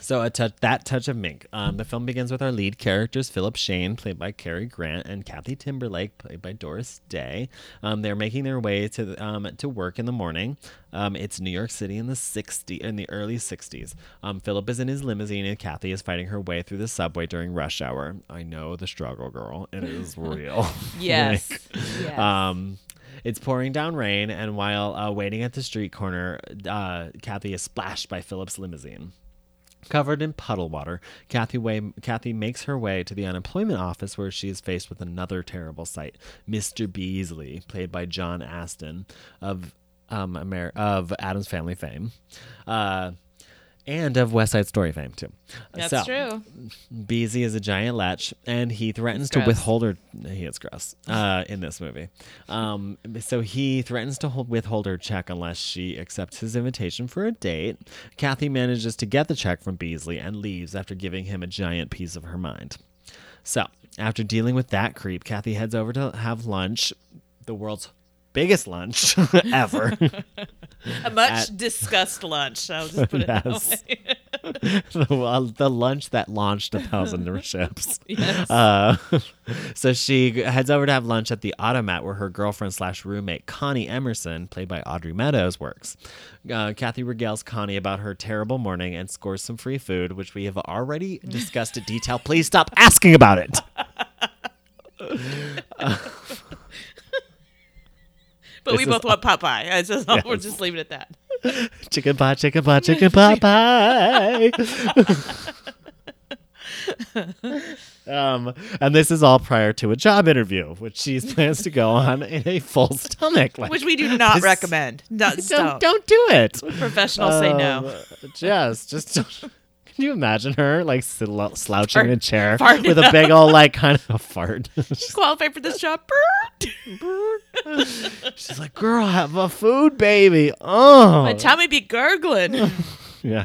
so a touch, that touch of mink. Um, the film begins with our lead characters, Philip Shane, played by Cary Grant, and Kathy Timberlake, played by Doris Day. Um, they're making their way to um, to work in the morning. Um, it's New York City in the 60 in the early 60s. Um, Philip is in his limousine, and Kathy is fighting her way through the subway during rush hour. I know the struggle, girl. It is [LAUGHS] real. [LAUGHS] Yes. Like, yes. um, it's pouring down rain, and while uh, waiting at the street corner, uh, Kathy is splashed by Philip's limousine. Covered in puddle water, Kathy, way, Kathy makes her way to the unemployment office where she is faced with another terrible sight. Mr. Beasley, played by John Astin of um, Amer- of Addams Family fame, uh, and of West Side Story fame too. That's So, true. Beezy is a giant lech, and he threatens to withhold her. He is gross uh, in this movie. Um, so he threatens to hold, withhold her check unless she accepts his invitation for a date. Kathy manages to get the check from Beasley and leaves after giving him a giant piece of her mind. So after dealing with that creep, Kathy heads over to have lunch, the world's biggest lunch [LAUGHS] ever. A much At- discussed lunch. I'll just put it Yes. [LAUGHS] the, well, the lunch that launched a thousand ships. [LAUGHS] Yes. Uh, so she heads over to have lunch at the Automat where her girlfriend slash roommate Connie Emerson, played by Audrey Meadows, works. Uh, Kathy regales Connie about her terrible morning and scores some free food, which we have already discussed in detail. Please stop asking about it. But we this both want Popeye. I just, [LAUGHS] We're just leaving it at that. [LAUGHS] Chicken pie, chicken pie, [LAUGHS] chicken pie pie. um, and this is all prior to a job interview, which she plans to go on in a full stomach. Like, Which we do not this- recommend. No, don't, don't. don't do it. Professionals say no. Um, Just, just. Don't. Can you imagine her like sl- slouching in a chair [LAUGHS] with a big old like kind of a fart? [LAUGHS] She qualify for this job. [LAUGHS] She's like, "Girl, have a food, baby." Oh, My tummy be gurgling. Yeah.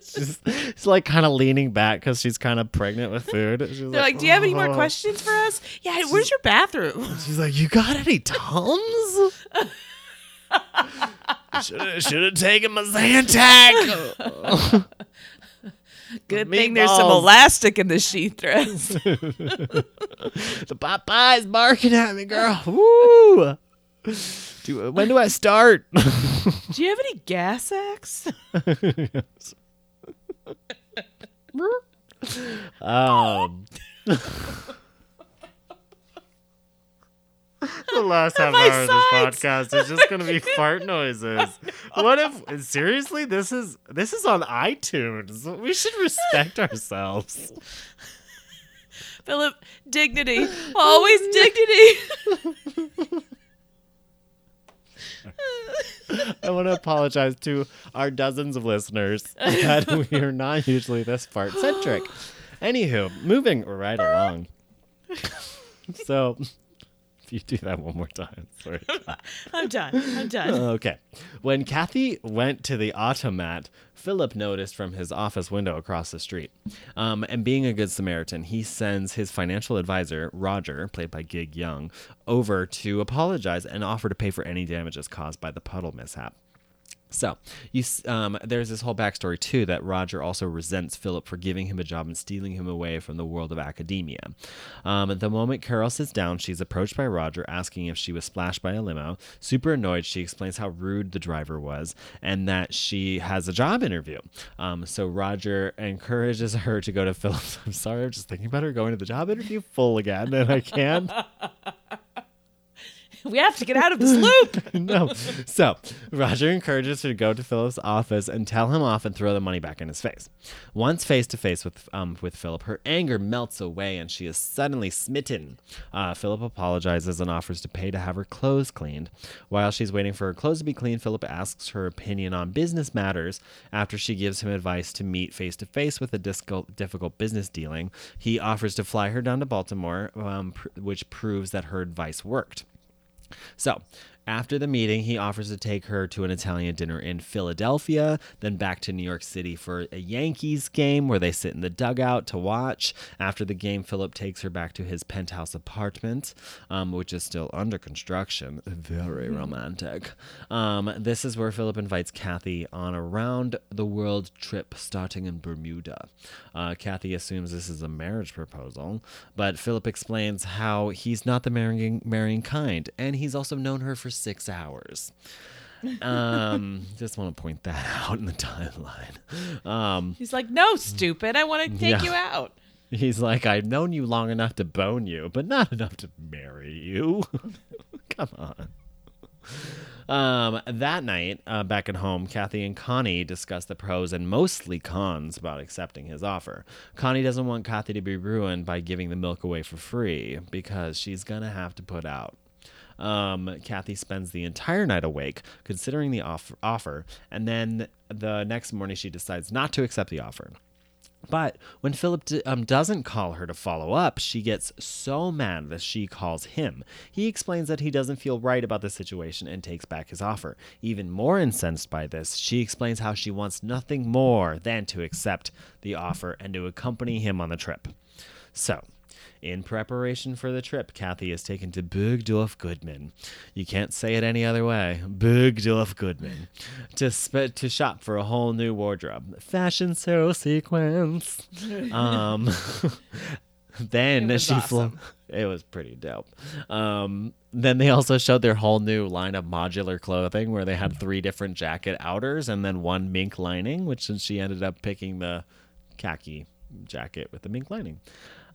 she's, she's like kind of leaning back because she's kind of pregnant with food. She's They're like, "Do you have any more "Oh." questions for us?" Yeah. Where's your bathroom? She's like, "You got any tums?" Should have taken my Zantac. Good thing there's some elastic in the sheath dress. [LAUGHS] [LAUGHS] the Popeye's barking at me, girl. [LAUGHS] Woo! Do, when do I start? Do you have any gas axe? um. [LAUGHS] The last half hour of this podcast is just gonna be [LAUGHS] fart noises. What if seriously this is this is on iTunes? We should respect ourselves. [LAUGHS] Philip, dignity. Always dignity. I want to apologize to our dozens of listeners that we are not usually this fart centric. [GASPS] Anywho, moving right along. so, you do that one more time, sorry. [LAUGHS] I'm done. I'm done. [LAUGHS] Okay. When Kathy went to the automat, Philip noticed from his office window across the street. Um, and being a good Samaritan, he sends his financial advisor, Roger, played by Gig Young, over to apologize and offer to pay for any damages caused by the puddle mishap. So, you um, there's this whole backstory too that Roger also resents Philip for giving him a job and stealing him away from the world of academia. Um, the moment Carol sits down, she's approached by Roger asking if she was splashed by a limo. Super annoyed, she explains how rude the driver was and that she has a job interview. Um, so Roger encourages [LAUGHS] her to go to Philip's. I'm sorry, I'm just thinking about her going to the job interview full again, and I can't. [LAUGHS] [LAUGHS] We have to get out of this loop. [LAUGHS] no. So Roger encourages her to go to Philip's office and tell him off and throw the money back in his face. Once face to face with um, with Philip, her anger melts away and she is suddenly smitten. Uh, Philip apologizes and offers to pay to have her clothes cleaned. While she's waiting for her clothes to be cleaned, Philip asks her opinion on business matters. After she gives him advice to meet face to face with a difficult, difficult business dealing, he offers to fly her down to Baltimore, um, pr- which proves that her advice worked. So, after the meeting, he offers to take her to an Italian dinner in Philadelphia, then back to New York City for a Yankees game where they sit in the dugout to watch. After the game, Philip takes her back to his penthouse apartment, um, which is still under construction. Very romantic. Um, this is where Philip invites Kathy on a round the world trip starting in Bermuda. Uh, Kathy assumes this is a marriage proposal, but Philip explains how he's not the marrying, marrying kind, and he's also known her for six hours. Um, [LAUGHS] just want to point that [LAUGHS] out in the timeline. Um, He's like, "No, stupid. I want to take Yeah. you out." [LAUGHS] he's like, I've known you long enough to bone you, but not enough to marry you. Come on. Um, that night, uh, back at home, Kathy and Connie discuss the pros and mostly cons about accepting his offer. Connie doesn't want Kathy to be ruined by giving the milk away for free because she's gonna have to put out. Um, Kathy spends the entire night awake considering the off- offer, and then the next morning she decides not to accept the offer. But when Philip um, doesn't call her to follow up, she gets so mad that she calls him. He explains that he doesn't feel right about the situation and takes back his offer. Even more incensed by this, she explains how she wants nothing more than to accept the offer and to accompany him on the trip. So, In preparation for the trip, Kathy is taken to Bergdorf Goodman. You can't say it any other way. Bergdorf Goodman. to sp- to shop for a whole new wardrobe. Fashion show sequence. [LAUGHS] um, [LAUGHS] then she flew. It was pretty dope. Um, then they also showed their whole new line of modular clothing where they had three different jacket outers and then one mink lining, which since she ended up picking the khaki jacket with the mink lining.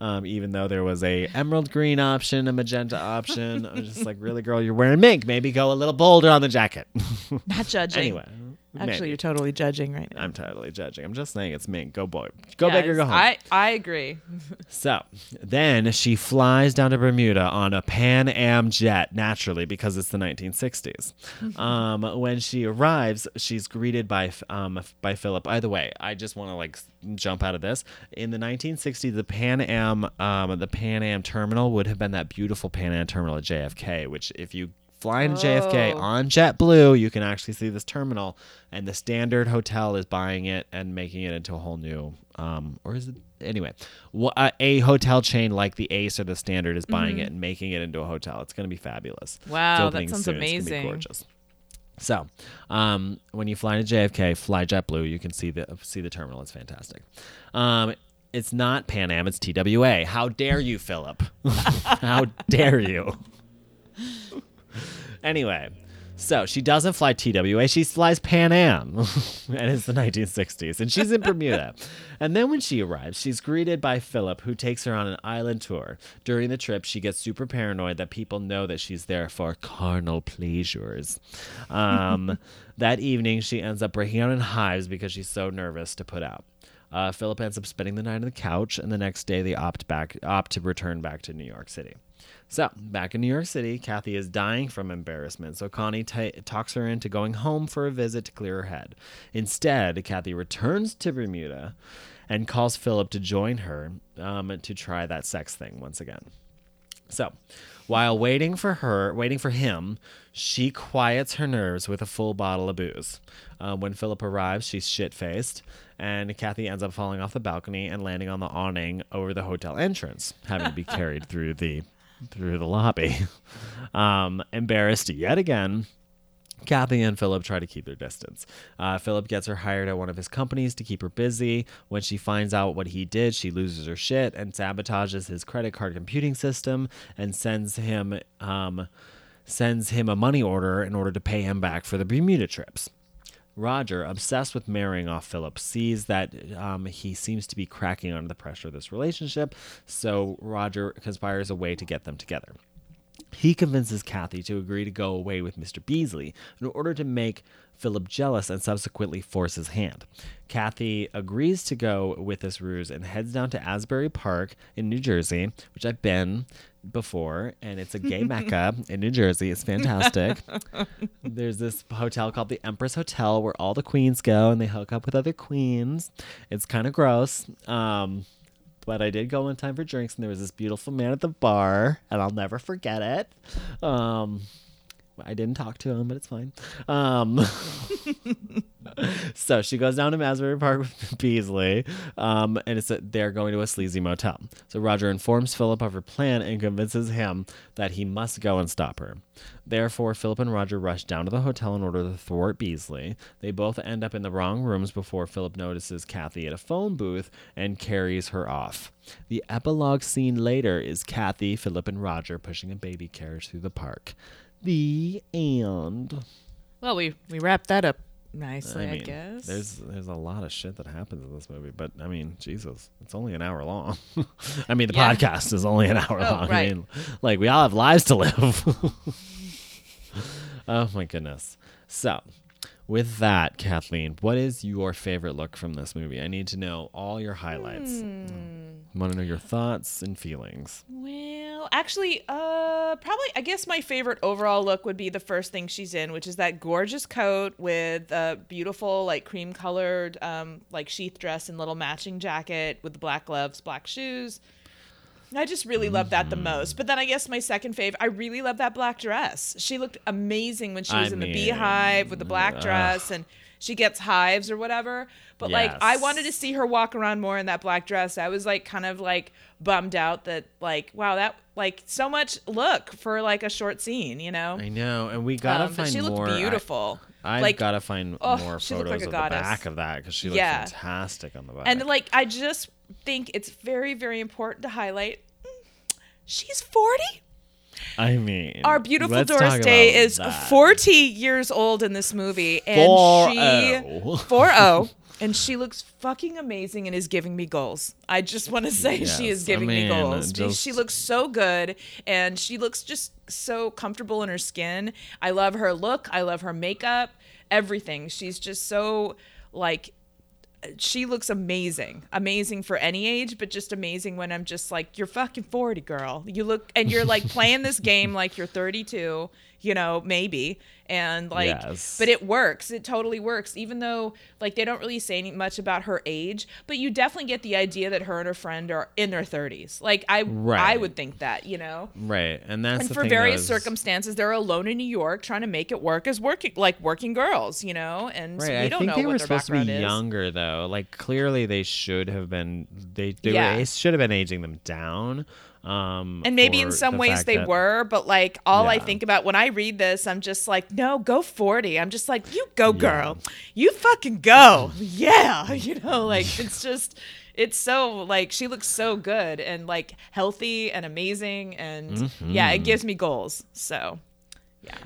Um, even though there was a emerald green option, a magenta option, I was just like, really, girl, you're wearing mink. Maybe go a little bolder on the jacket. [LAUGHS] Not judging. anyway, Actually, maybe. you're totally judging right now. I'm totally judging. I'm just saying it's mink. Go boy. Go big or go home. I, I agree. [LAUGHS] So then she flies down to Bermuda on a Pan Am jet, naturally, because it's the 1960s. um, when she arrives, she's greeted by um, by Philip. By the way, I just want to like jump out of this. In the 1960s, the Pan Am um, the Pan Am terminal would have been that beautiful Pan Am terminal at JFK, which if you fly into JFK Oh. on JetBlue, you can actually see this terminal, and the Standard Hotel is buying it and making it into a whole new, um, or is it anyway? wha- uh, a hotel chain like the Ace or the Standard is buying it and making it into a hotel. It's going to be fabulous. Wow, that sounds soon. Amazing. gorgeous. So, um, when you fly to JFK, fly JetBlue, you can see the see the terminal. It's fantastic. Um, it's not Pan Am, it's TWA. How dare you, Philip? [LAUGHS] How dare you? [LAUGHS] Anyway, so she doesn't fly TWA, she flies Pan Am. [LAUGHS] and it's the 1960s, and she's in Bermuda. [LAUGHS] and then when she arrives, she's greeted by Philip, who takes her on an island tour. During the trip, she gets super paranoid that people know that she's there for carnal pleasures. Um, [LAUGHS] that evening, she ends up breaking out in hives because she's so nervous to put out. Uh, Philip ends up spending the night on the couch, and the next day they opt back opt to return back to New York City. So, back in New York City, Kathy is dying from embarrassment, so Connie ta talks her into going home for a visit to clear her head. Instead, Kathy returns to Bermuda and calls Philip to join her um, to try that sex thing once again. So, while waiting for her, waiting for him, she quiets her nerves with a full bottle of booze. Uh, when Philip arrives, she's shit faced, and Kathy ends up falling off the balcony and landing on the awning over the hotel entrance, having to be [LAUGHS] carried through the through the lobby. [LAUGHS] Um, embarrassed yet again, Kathy and Philip try to keep their distance. Uh, Philip gets her hired at one of his companies to keep her busy. When she finds out what he did, she loses her shit and sabotages his credit card computing system and sends him um, sends him a money order in order to pay him back for the Bermuda trips. Roger, obsessed with marrying off Philip, sees that um, he seems to be cracking under the pressure of this relationship, so Roger conspires a way to get them together. He convinces Kathy to agree to go away with Mr. Beasley in order to make Philip jealous and subsequently force his hand. Kathy agrees to go with this ruse and heads down to Asbury Park in New Jersey, which I've been before, and it's a gay [LAUGHS] mecca in New Jersey. It's fantastic. [LAUGHS] There's this hotel called the Empress Hotel where all the queens go and they hook up with other queens. It's kind of gross. Um, but I did go one time for drinks, and there was this beautiful man at the bar, and I'll never forget it. Um, I didn't talk to him, but it's fine. Um, [LAUGHS] so she goes down to Masbury Park with [LAUGHS] Beasley, um, and it's a, they're going to a sleazy motel. So Roger informs Philip of her plan and convinces him that he must go and stop her. Therefore, Philip and Roger rush down to the hotel in order to thwart Beasley. They both end up in the wrong rooms before Philip notices Kathy at a phone booth and carries her off. The epilogue scene later is Kathy, Philip, and Roger pushing a baby carriage through the park. The end. Well, we we wrapped that up nicely, I, I guess. there's there's a lot of shit that happens in this movie, but I mean, Jesus, it's only an hour long. [LAUGHS] I mean, the Yeah. podcast is only an hour Oh, long. I right. mean, like we all have lives to live. [LAUGHS] oh my goodness. So, with that, Kathleen, what is your favorite look from this movie? I need to know all your highlights. I want to know your thoughts and feelings. Well, actually, uh, probably I guess my favorite overall look would be the first thing she's in, which is that gorgeous coat with a beautiful like cream colored um like sheath dress and little matching jacket with the black gloves, black shoes. I just really love that the Mm-hmm. most. But then I guess my second fave, I really love that black dress. She looked amazing when she I was in the beehive with the black dress and she gets hives or whatever. But like I wanted to see her walk around more in that black dress. I was like kind of like bummed out that like wow that like so much look for like a short scene, you know? I know, and we gotta Um, find she looked more. I- beautiful. I've like gotta find oh, more she looked like photos a of the goddess. back of that because she looked Yeah. fantastic on the back. and like I just think it's very very important to highlight mm, she's 40 I mean, Our beautiful Doris Day is that. 40 years old in this movie, and she 4-0. 4-0, and she looks fucking amazing and is giving me goals. I just want to say she is giving I me goals. Uh, just- She looks so good, and she looks just so comfortable in her skin. I love her look. I love her makeup. Everything. She's just so like she looks amazing amazing for any age but just amazing when i'm just like you're fucking 40 girl you look and you're like playing this game like you're 32 you know maybe and like Yes. but it works it totally works even though like they don't really say any much about her age but you definitely get the idea that her and her friend are in their 30s like i i would think that you know right, and that's and the for that various was- circumstances they're alone in new york trying to make it work as working like working girls you know and Right, we I don't think know they what were their supposed to be is younger though. Like clearly they should have been. They they Yeah. were, should have been aging them down. Um, And maybe in some the ways they that- were, but like all I think about when I read this, I'm just like, no, go 40. I'm just like, you go, girl. You fucking go. [LAUGHS] Yeah. [LAUGHS] You know, like it's just, it's so like she looks so good and like healthy and amazing. And yeah, Mm-hmm. it gives me goals. So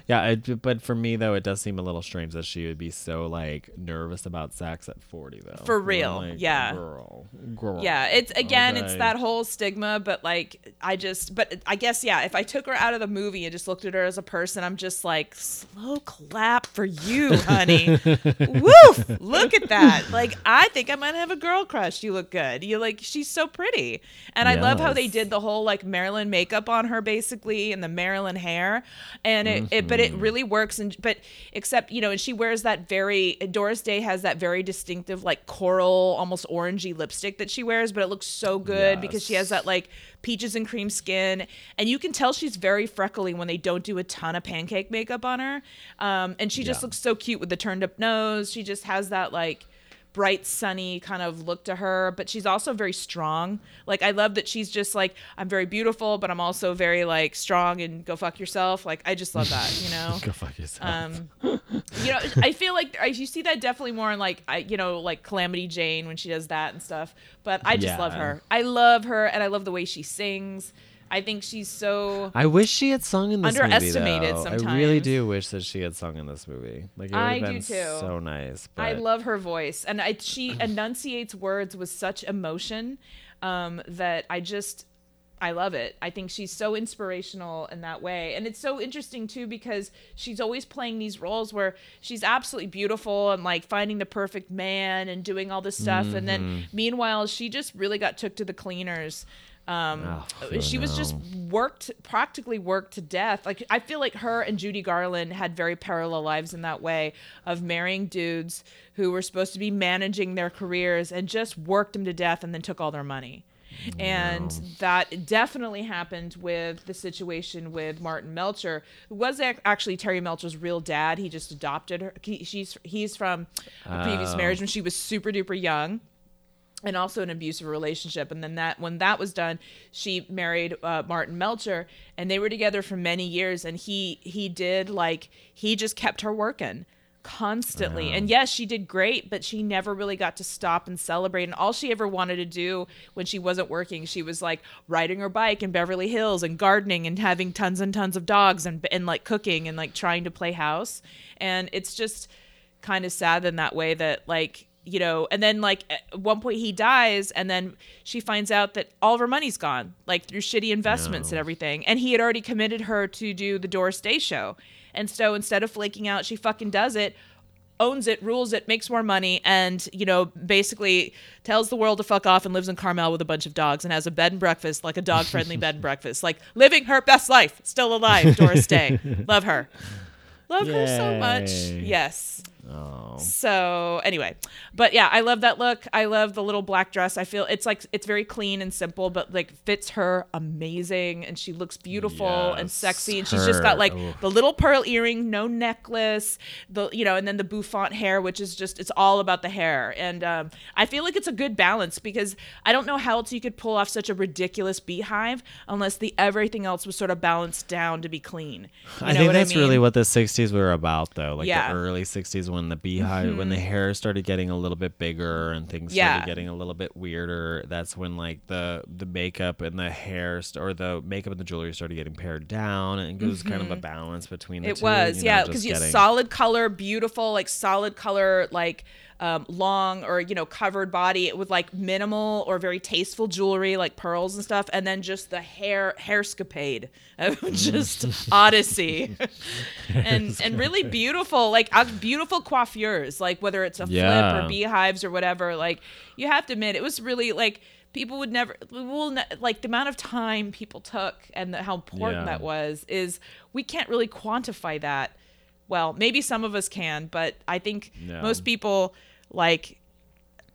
Yeah, it, but for me though, it does seem a little strange that she would be so like nervous about sex at forty though. For real, like, yeah. girl, girl. yeah, it's again, it's that whole stigma, but like I just, but I guess, yeah, if I took her out of the movie and just looked at her as a person, I'm just like, slow clap for you, honey. [LAUGHS] Woof! Look at that. Like, I think I might have a girl crush. You look good. You like, she's so pretty. And I love how they did the whole like Marilyn makeup on her basically and the Marilyn hair. And it, it but it really works. And, but except, you know, and she wears that very, Doris Day has that very distinctive, like coral, almost orangey lipstick that she wears, but it looks so good because she has that like peaches and cream skin. And you can tell she's very freckly when they don't do a ton of pancake makeup on her. Um, and she just Yeah. looks so cute with the turned up nose. She just has that like bright sunny kind of look to her but she's also very strong. Like i love that she's just like i'm very beautiful but i'm also very like strong and go fuck yourself. Like i just love that you know? [LAUGHS] Go fuck yourself. um you know i feel like I, you see that definitely more in like I, you know like calamity jane when she does that and stuff but i just love her. I love her and i love the way she sings i think she's so I wish she had sung in this Underestimated movie. Though. I really do wish that she had sung in this movie. Like it would I have do been too. so nice. But I love her voice, and I, she [CLEARS THROAT] enunciates words with such emotion um, that I just I love it. I think she's so inspirational in that way, and it's so interesting too because she's always playing these roles where she's absolutely beautiful and like finding the perfect man and doing all this stuff, and then Mm-hmm. meanwhile she just really got took to the cleaners. Um, Oh, she was just worked practically worked to death. Like I feel like her and Judy Garland had very parallel lives in that way of marrying dudes who were supposed to be managing their careers and just worked them to death and then took all their money. And that definitely happened with the situation with Martin Melcher, who was ac- actually Terry Melcher's real dad. He just adopted her. He, she's he's from a previous Oh. marriage when she was super duper young and also an abusive relationship. And then that when that was done, she married uh, Martin Melcher, and they were together for many years. And he he did like he just kept her working constantly. And yes, she did great, but she never really got to stop and celebrate. And all she ever wanted to do when she wasn't working, she was like riding her bike in Beverly Hills and gardening and having tons and tons of dogs and and like cooking and like trying to play house. And it's just kind of sad in that way that like you know and then like at one point he dies and then she finds out that all of her money's gone like through shitty investments and everything. And he had already committed her to do the doris day show. And so instead of flaking out she fucking does it owns it rules it makes more money and you know basically tells the world to fuck off and lives in carmel with a bunch of dogs and has a bed and breakfast like a dog friendly bed and [LAUGHS] breakfast like living her best life still alive doris day. [LAUGHS] Love her. Love her so much. Yes Oh. So anyway, but yeah, I love that look. I love the little black dress. I feel it's like it's very clean and simple, but like fits her amazing, and she looks beautiful and sexy. And she's just got like the little pearl earring, no necklace, the you know, and then the bouffant hair, which is just it's all about the hair. And um, I feel like it's a good balance because I don't know how else you could pull off such a ridiculous beehive unless the everything else was sort of balanced down to be clean. You I know think that's I mean? really what the 60s were about, though. Like Yeah. The early 60s when the beehive, when the hair started getting a little bit bigger and things Yeah. started getting a little bit weirder. That's when like the the makeup and the hair st- or the makeup and the jewelry started getting pared down, and it was kind of a balance between the Mm-hmm. It two. was, you know, yeah, because you getting- solid color, beautiful, like solid color, like um, long or you know covered body with like minimal or very tasteful jewelry, like pearls and stuff, and then just the hair hairscapade of [LAUGHS] just [LAUGHS] odyssey, [LAUGHS] and and really beautiful, like uh, beautiful coiffures, like whether it's a flip or beehives or whatever. Like you have to admit, it was really like. People would never, will ne- like the amount of time people took and the, how important Yeah. that was is we can't really quantify that. Well, maybe some of us can, but I think No. most people like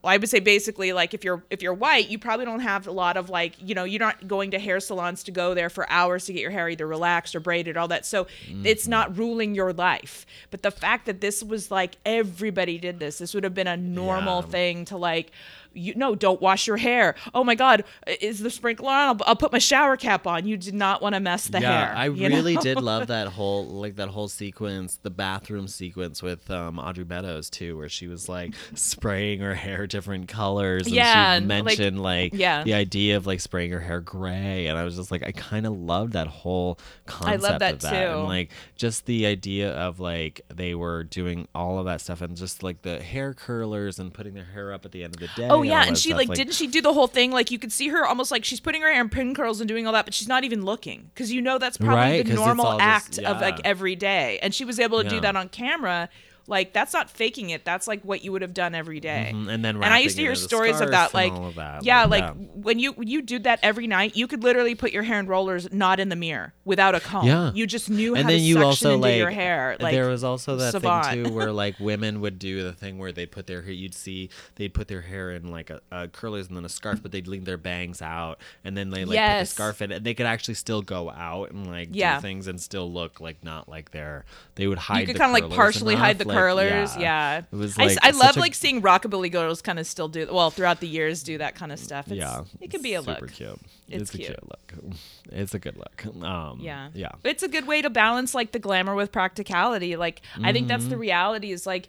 I would say basically like if you're if you're white, you probably don't have a lot of like, you know, you're not going to hair salons to go there for hours to get your hair either relaxed or braided, all that. So it's Mm-hmm. not ruling your life. But the fact that this was like everybody did this, this would have been a normal Yeah. thing to like you no, don't wash your hair. Oh my God, is the sprinkler on? I'll, I'll put my shower cap on. You did not want to mess the yeah, hair. I really know? did love [LAUGHS] that whole like that whole sequence, the bathroom sequence with um, Audrey Meadows too, where she was like spraying her hair different colors. And Yeah, she and, like- mentioned like, yeah. the idea of like spraying her hair gray, and I was just like, I kind of loved that whole concept that of that, too. and like just the idea of like they were doing all of that stuff, and just like the hair curlers and putting their hair up at the end of the day. Oh Oh, yeah, all and she stuff, like, didn't she do the whole thing? Like you could see her almost like she's putting her hair in pin curls and doing all that, but she's not even looking because you know that's probably Right, the normal all just- act of like every day. And she was able to do that on camera. Like that's not faking it. That's like what you would have done every day. Mhm, and then and I used to hear stories of that, like of that, yeah, like, like yeah. when you when you do that every night, you could literally put your hair in rollers not in the mirror without a comb. Yeah. you just knew and how then to you also like your hair. Like there was also that savant. thing too where [LAUGHS] like women would do the thing where they put their hair you'd see they'd put their hair in like a, a curlers and then a scarf but they'd leave their bangs out and then they like put the scarf in and they could actually still go out and like Yeah. do things and still look like not like they're they would hide you could kind of like partially hide the like, curlers. yeah. it was I like I, such love a- like seeing rockabilly girls kind of still do well throughout the years do that kind of stuff. It's, yeah it can be a super look. cute It's it's, a cute. cute look it's a good look um Yeah. yeah It's a good way to balance like the glamour with practicality. Like I think that's the Mm-hmm. reality is like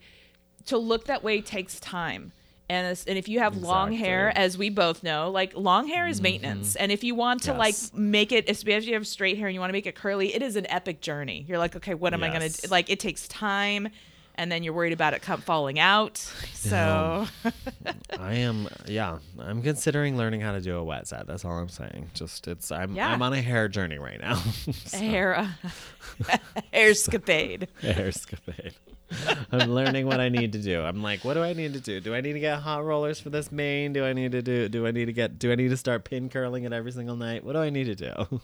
to look that way takes time. And, and if you have long hair, as we both know, like long hair is maintenance. And if you want to like make it, especially if you have straight hair and you want to make it curly, it is an epic journey. You're like, okay, what am I gonna do? Like it takes time, and then you're worried about it come falling out. So I am, yeah. I'm considering learning how to do a wet set. That's all I'm saying. Just it's I'm Yeah. I'm on a hair journey right now. [LAUGHS] So, hair, uh, [LAUGHS] hair escapade. [LAUGHS] hair escapade. I'm learning what I need to do. I'm like, what do I need to do? Do I need to get hot rollers for this mane? Do I need to do? Do I need to get? Do I need to start pin curling it every single night? What do I need to do?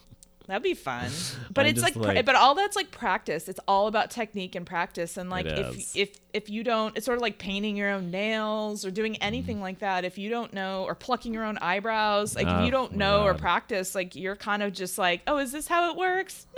That'd be fun. [LAUGHS] But I'm it's like, like- but all that's like practice. It's all about technique and practice. And like if if if you don't, it's sort of like painting your own nails or doing anything like that. If you don't know or plucking your own eyebrows, like if Oh, you don't know or practice, like you're kind of just like, oh, is this how it works? [LAUGHS]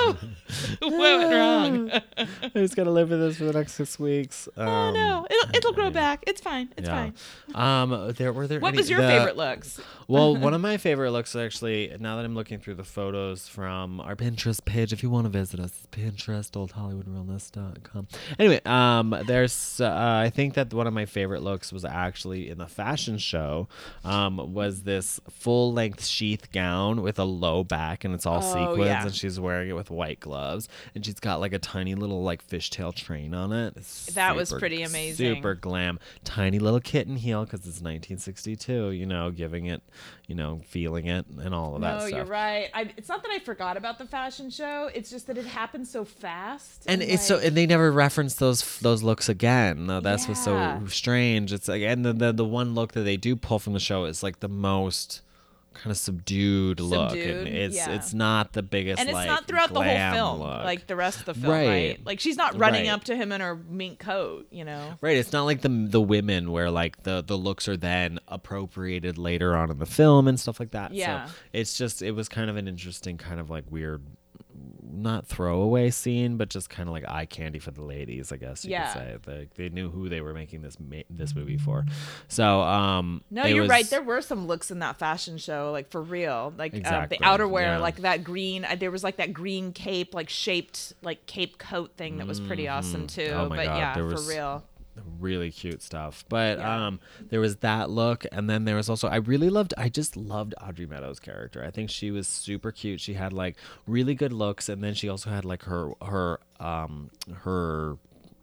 No, [LAUGHS] what went wrong? I just gotta live with this for the next six weeks. Um, oh no, it'll it'll grow back. It's fine. It's yeah. fine. Um, there were there. What any- was your the- favorite looks? well, one of [LAUGHS] my favorite looks actually, now that I'm looking through the photos from our Pinterest page, if you want to visit us, it's Pinterest, oldhollywoodrealness.com. Anyway, um, there's, uh, I think that one of my favorite looks was actually in the fashion show, um, was this full length sheath gown with a low back and it's all Oh, sequins yeah. and she's wearing it with white gloves and she's got like a tiny little like fishtail train on it. It's That was pretty amazing. Super glam. Tiny little kitten heel because it's 1962, you know, giving it, you know, feeling it and all of that No, stuff. you're right. I, it's not that I forgot about the fashion show. It's just that it happened so fast. And it's so, and they never reference those those looks again. No, that's what's so strange. It's like, and the, the the one look that they do pull from the show is like the most kind of subdued, look, Subdued, and it's yeah. it's not the biggest. and it's like, not throughout the whole film, look. like the rest of the film, Right. right? Like she's not running Right. up to him in her mink coat, you know. Right, it's not like the the women where like the the looks are then appropriated later on in the film and stuff like that. Yeah. So it's just it was kind of an interesting kind of like weird not throwaway scene, but just kind of like eye candy for the ladies, I guess you Yeah. could say. They, they knew who they were making this ma- this movie for. So, um No, you're was- right. There were some looks in that fashion show, like for real, like Exactly, uh, the outerwear, yeah. like that green. Uh, there was like that green cape, like shaped, like cape coat thing that was pretty awesome too. Oh my but God, yeah, for real. Really cute stuff. But Yeah. um there was that look and then there was also I really loved I just loved Audrey Meadows' character. I think she was super cute. She had like really good looks and then she also had like her her um her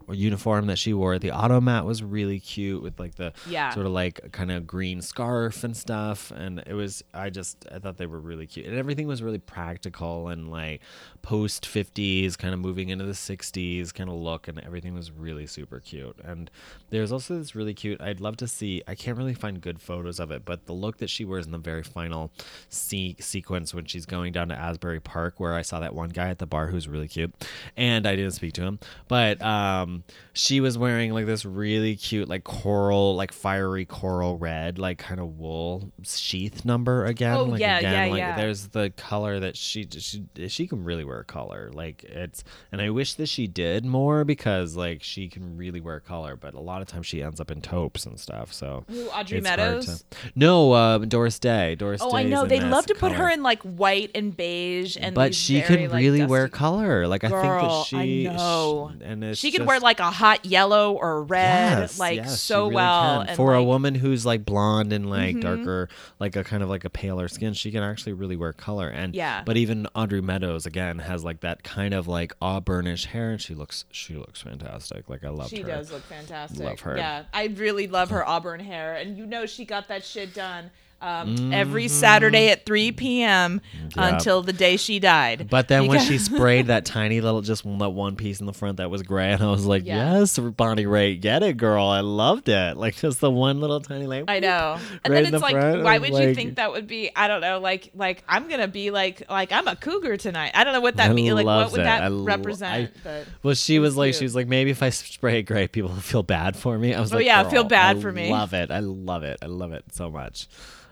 uniform that she wore. The automat was really cute with like the Yeah. sort of like kind of green scarf and stuff and it was I just I thought they were really cute. And everything was really practical and like post 50s kind of moving into the 60s kind of look and everything was really super cute. And there's also this really cute I'd love to see I can't really find good photos of it, but the look that she wears in the very final se- sequence when she's going down to Asbury Park where I saw that one guy at the bar who's really cute and I didn't speak to him, but um she was wearing like this really cute like coral like fiery coral red like kind of wool sheath number again Oh, like yeah, again yeah, like yeah. there's the color that she she she can really wear color like it's and I wish that she did more because like she can really wear color but a lot of times she ends up in taupes and stuff so Who, Audrey Meadows? to- no uh Doris Day Doris Day. Oh, I know. They love to put her in like white and beige and but she very, can like, really wear color like I think Girl, that she know. sh- and She could wear like a hot yellow or red, Yes, like yes, so really well. And For a like, Mm-hmm. woman who's like blonde and like darker, like a kind of like a paler skin, she can actually really wear color. And Yeah. but even Audrey Meadows again has like that kind of like auburnish hair, and she looks she looks fantastic. Like I love her. She does look fantastic. Love her. Yeah, I really love her auburn hair, and you know she got that shit done um, Mm-hmm. every Saturday at 3 p.m. until the day she died. But then You when she [LAUGHS] sprayed that tiny little, just that one piece in the front that was gray, and I was like, Yeah. "Yes, Bonnie Raitt, get it, girl! I loved it. Like just the one little tiny like." I know. And Right then it's the like, front, why would you think that would be? I don't know. Like, like I'm gonna be like, like I'm a cougar tonight. I don't know what that means. Like, what would it. that I represent? I- but Well, she was was like, cute. she was like, maybe if I spray it gray, people will feel bad for me. I was Oh, like, yeah, feel bad I for me." Love it. I love it. I love it so much.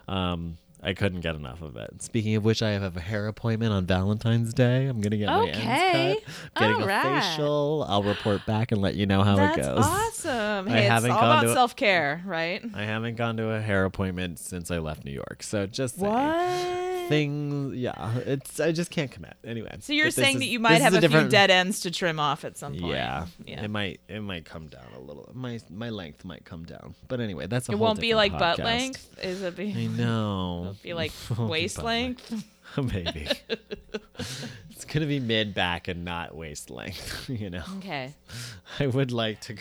Um, I couldn't get enough of it. Speaking of which, I have a hair appointment on Valentine's Day. I'm gonna get my Okay. ends cut, getting a Alright. facial. I'll report back and let you know how that's it goes. awesome. I Hey, it's haven't all gone about to self care, right? I haven't gone to a hair appointment since I left New York, so just saying. What? Things, yeah, it's I just can't commit anyway. So you're saying is- that you might have a, few different- dead ends to trim off at some point. Yeah, Yeah. It might it might come down a little. My my length might come down, but anyway, that's a It won't be like butt length. Is it be? I know. [LAUGHS] It'll be like Won't be waist length. [LAUGHS] Maybe. [LAUGHS] it's gonna be mid back and not waist length. You know, Okay. I would like to.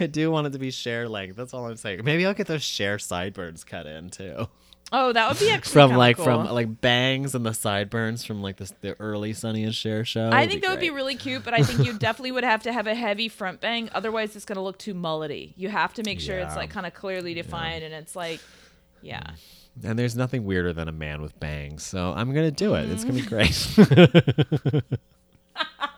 I do want it to be Cher length. That's all I'm saying. Maybe I'll get those Cher sideburns cut in too. Oh, that would be [LAUGHS] actually From like cool. from like bangs and the sideburns from like the the early Sonny and Cher show. I think that would be really cute, but I think you [LAUGHS] definitely would have to have a heavy front bang. Otherwise, it's going to look too mullety. You have to make sure it's like kind of clearly defined, and it's like, yeah. And there's nothing weirder than a man with bangs, so I'm gonna do it. It's gonna be Mm-hmm. great. [LAUGHS]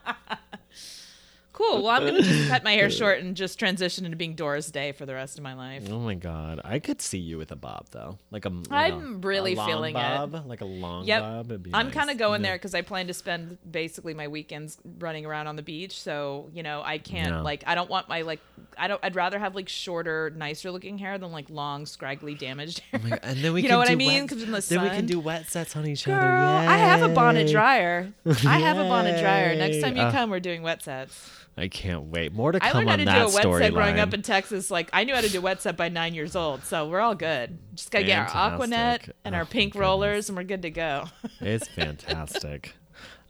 Cool. Well, I'm going to just [LAUGHS] cut my hair short and just transition into being Doris Day for the rest of my life. oh my god, I could see you with a bob though, like a. Like I'm a- really a long feeling it. bob, like a long Yep. bob. I'm nice. kind of going there because I plan to spend basically my weekends running around on the beach. So you know, I can't Yeah. like I don't want my like I don't. I'd rather have like shorter, nicer looking hair than like long, scraggly, damaged hair. Oh my God, And then we [LAUGHS] you can know what I do mean? wet- the then we can do wet sets on each Girl, other. I have a bonnet dryer. I have a bonnet dryer. Next [LAUGHS] time you Uh, come, we're doing wet sets. I can't wait. More to come I learned how to that do a wet set growing up in Texas. Like I knew how to do wet set by nine years old, so we're all good. Just gotta get our Aquanet and Oh, our pink rollers, and we're good to go. [LAUGHS] It's fantastic.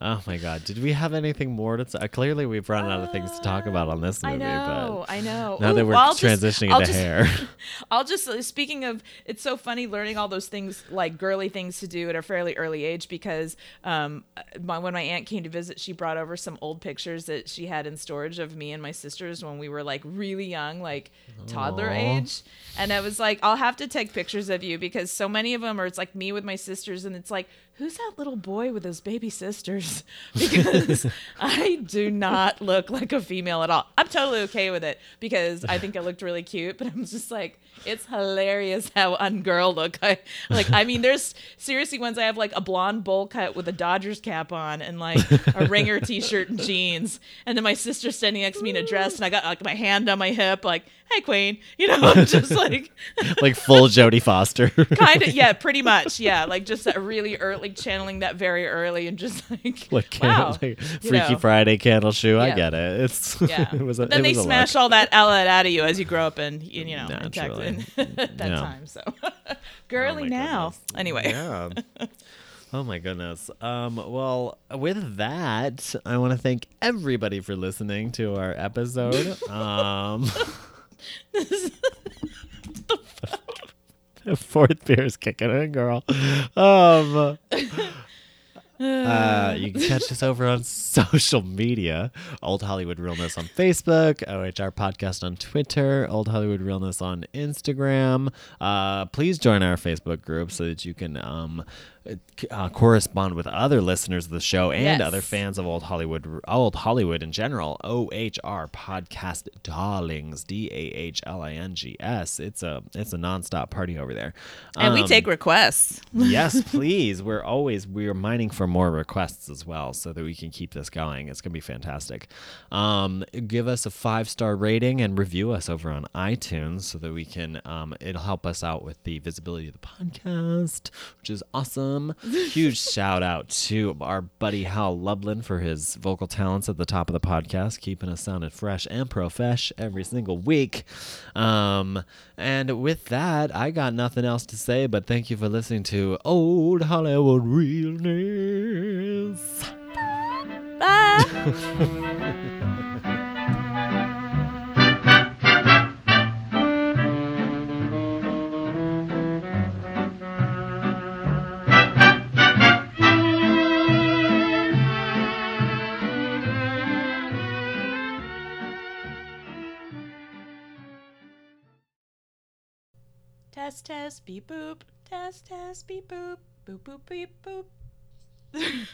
Oh my God! Did we have anything more to? T- clearly, we've run out of things to talk about on this movie. I know, but I know. now Ooh, that we're well, I'll just- transitioning into just- hair. [LAUGHS] I'll just uh, speaking of it's so funny learning all those things like girly things to do at a fairly early age because um my, when my aunt came to visit she brought over some old pictures that she had in storage of me and my sisters when we were like really young like toddler Aw. age and I was like I'll have to take pictures of you because so many of them are it's like me with my sisters and it's like who's that little boy with his baby sisters [LAUGHS] because I do not look like a female at all. I'm totally okay with it because I think I looked really cute, but I'm just like, it's hilarious how ungirl look. I like. I mean, there's seriously ones I have like a blonde bowl cut with a Dodgers cap on and like a ringer [LAUGHS] T-shirt and jeans, and then my sister standing next to me in a dress, and I got like my hand on my hip, like, "Hey, Queen," [LAUGHS] you know, just like. [LAUGHS] like full Jodie Foster. [LAUGHS] kind of yeah pretty much yeah like just that really early channeling that very early and just like like, wow like Freaky know. Friday Candleshoe. I get it. It's yeah it was a, then they smash all that outlet out of you as you grow up and you know in Naturally. At that Yeah. time so girly my now goodness. anyway Yeah. Oh my goodness. Um, well, with that, I want to thank everybody for listening to our episode. Um, fourth beer is kicking in, girl. Um, uh, you can catch us over on social media. Old Hollywood Realness on Facebook, OHR Podcast on Twitter, Old Hollywood Realness on Instagram. Uh, please join our Facebook group so that you can um, uh, correspond with other listeners of the show and Yes. other fans of Old Hollywood, Old Hollywood in general. OHR Podcast Dahlings, D A H L I N G S. It's a it's a nonstop party over there. and we Um, take requests yes, [LAUGHS] please. We're always we're mining for more requests as well, so that we can keep this going. It's gonna be fantastic. Um, give us a five star rating and review us over on iTunes, so that we can. Um, it'll help us out with the visibility of the podcast, which is awesome. Huge shout out to our buddy Hal Lublin for his vocal talents at the top of the podcast, keeping us sounding fresh and profesh every single week. Um, and with that, I got nothing else to say, but thank you for listening to Old Hollywood Realness. bye [LAUGHS] Test, test, beep, boop. Test, test, beep, boop. Boop, boop, beep, boop. [LAUGHS]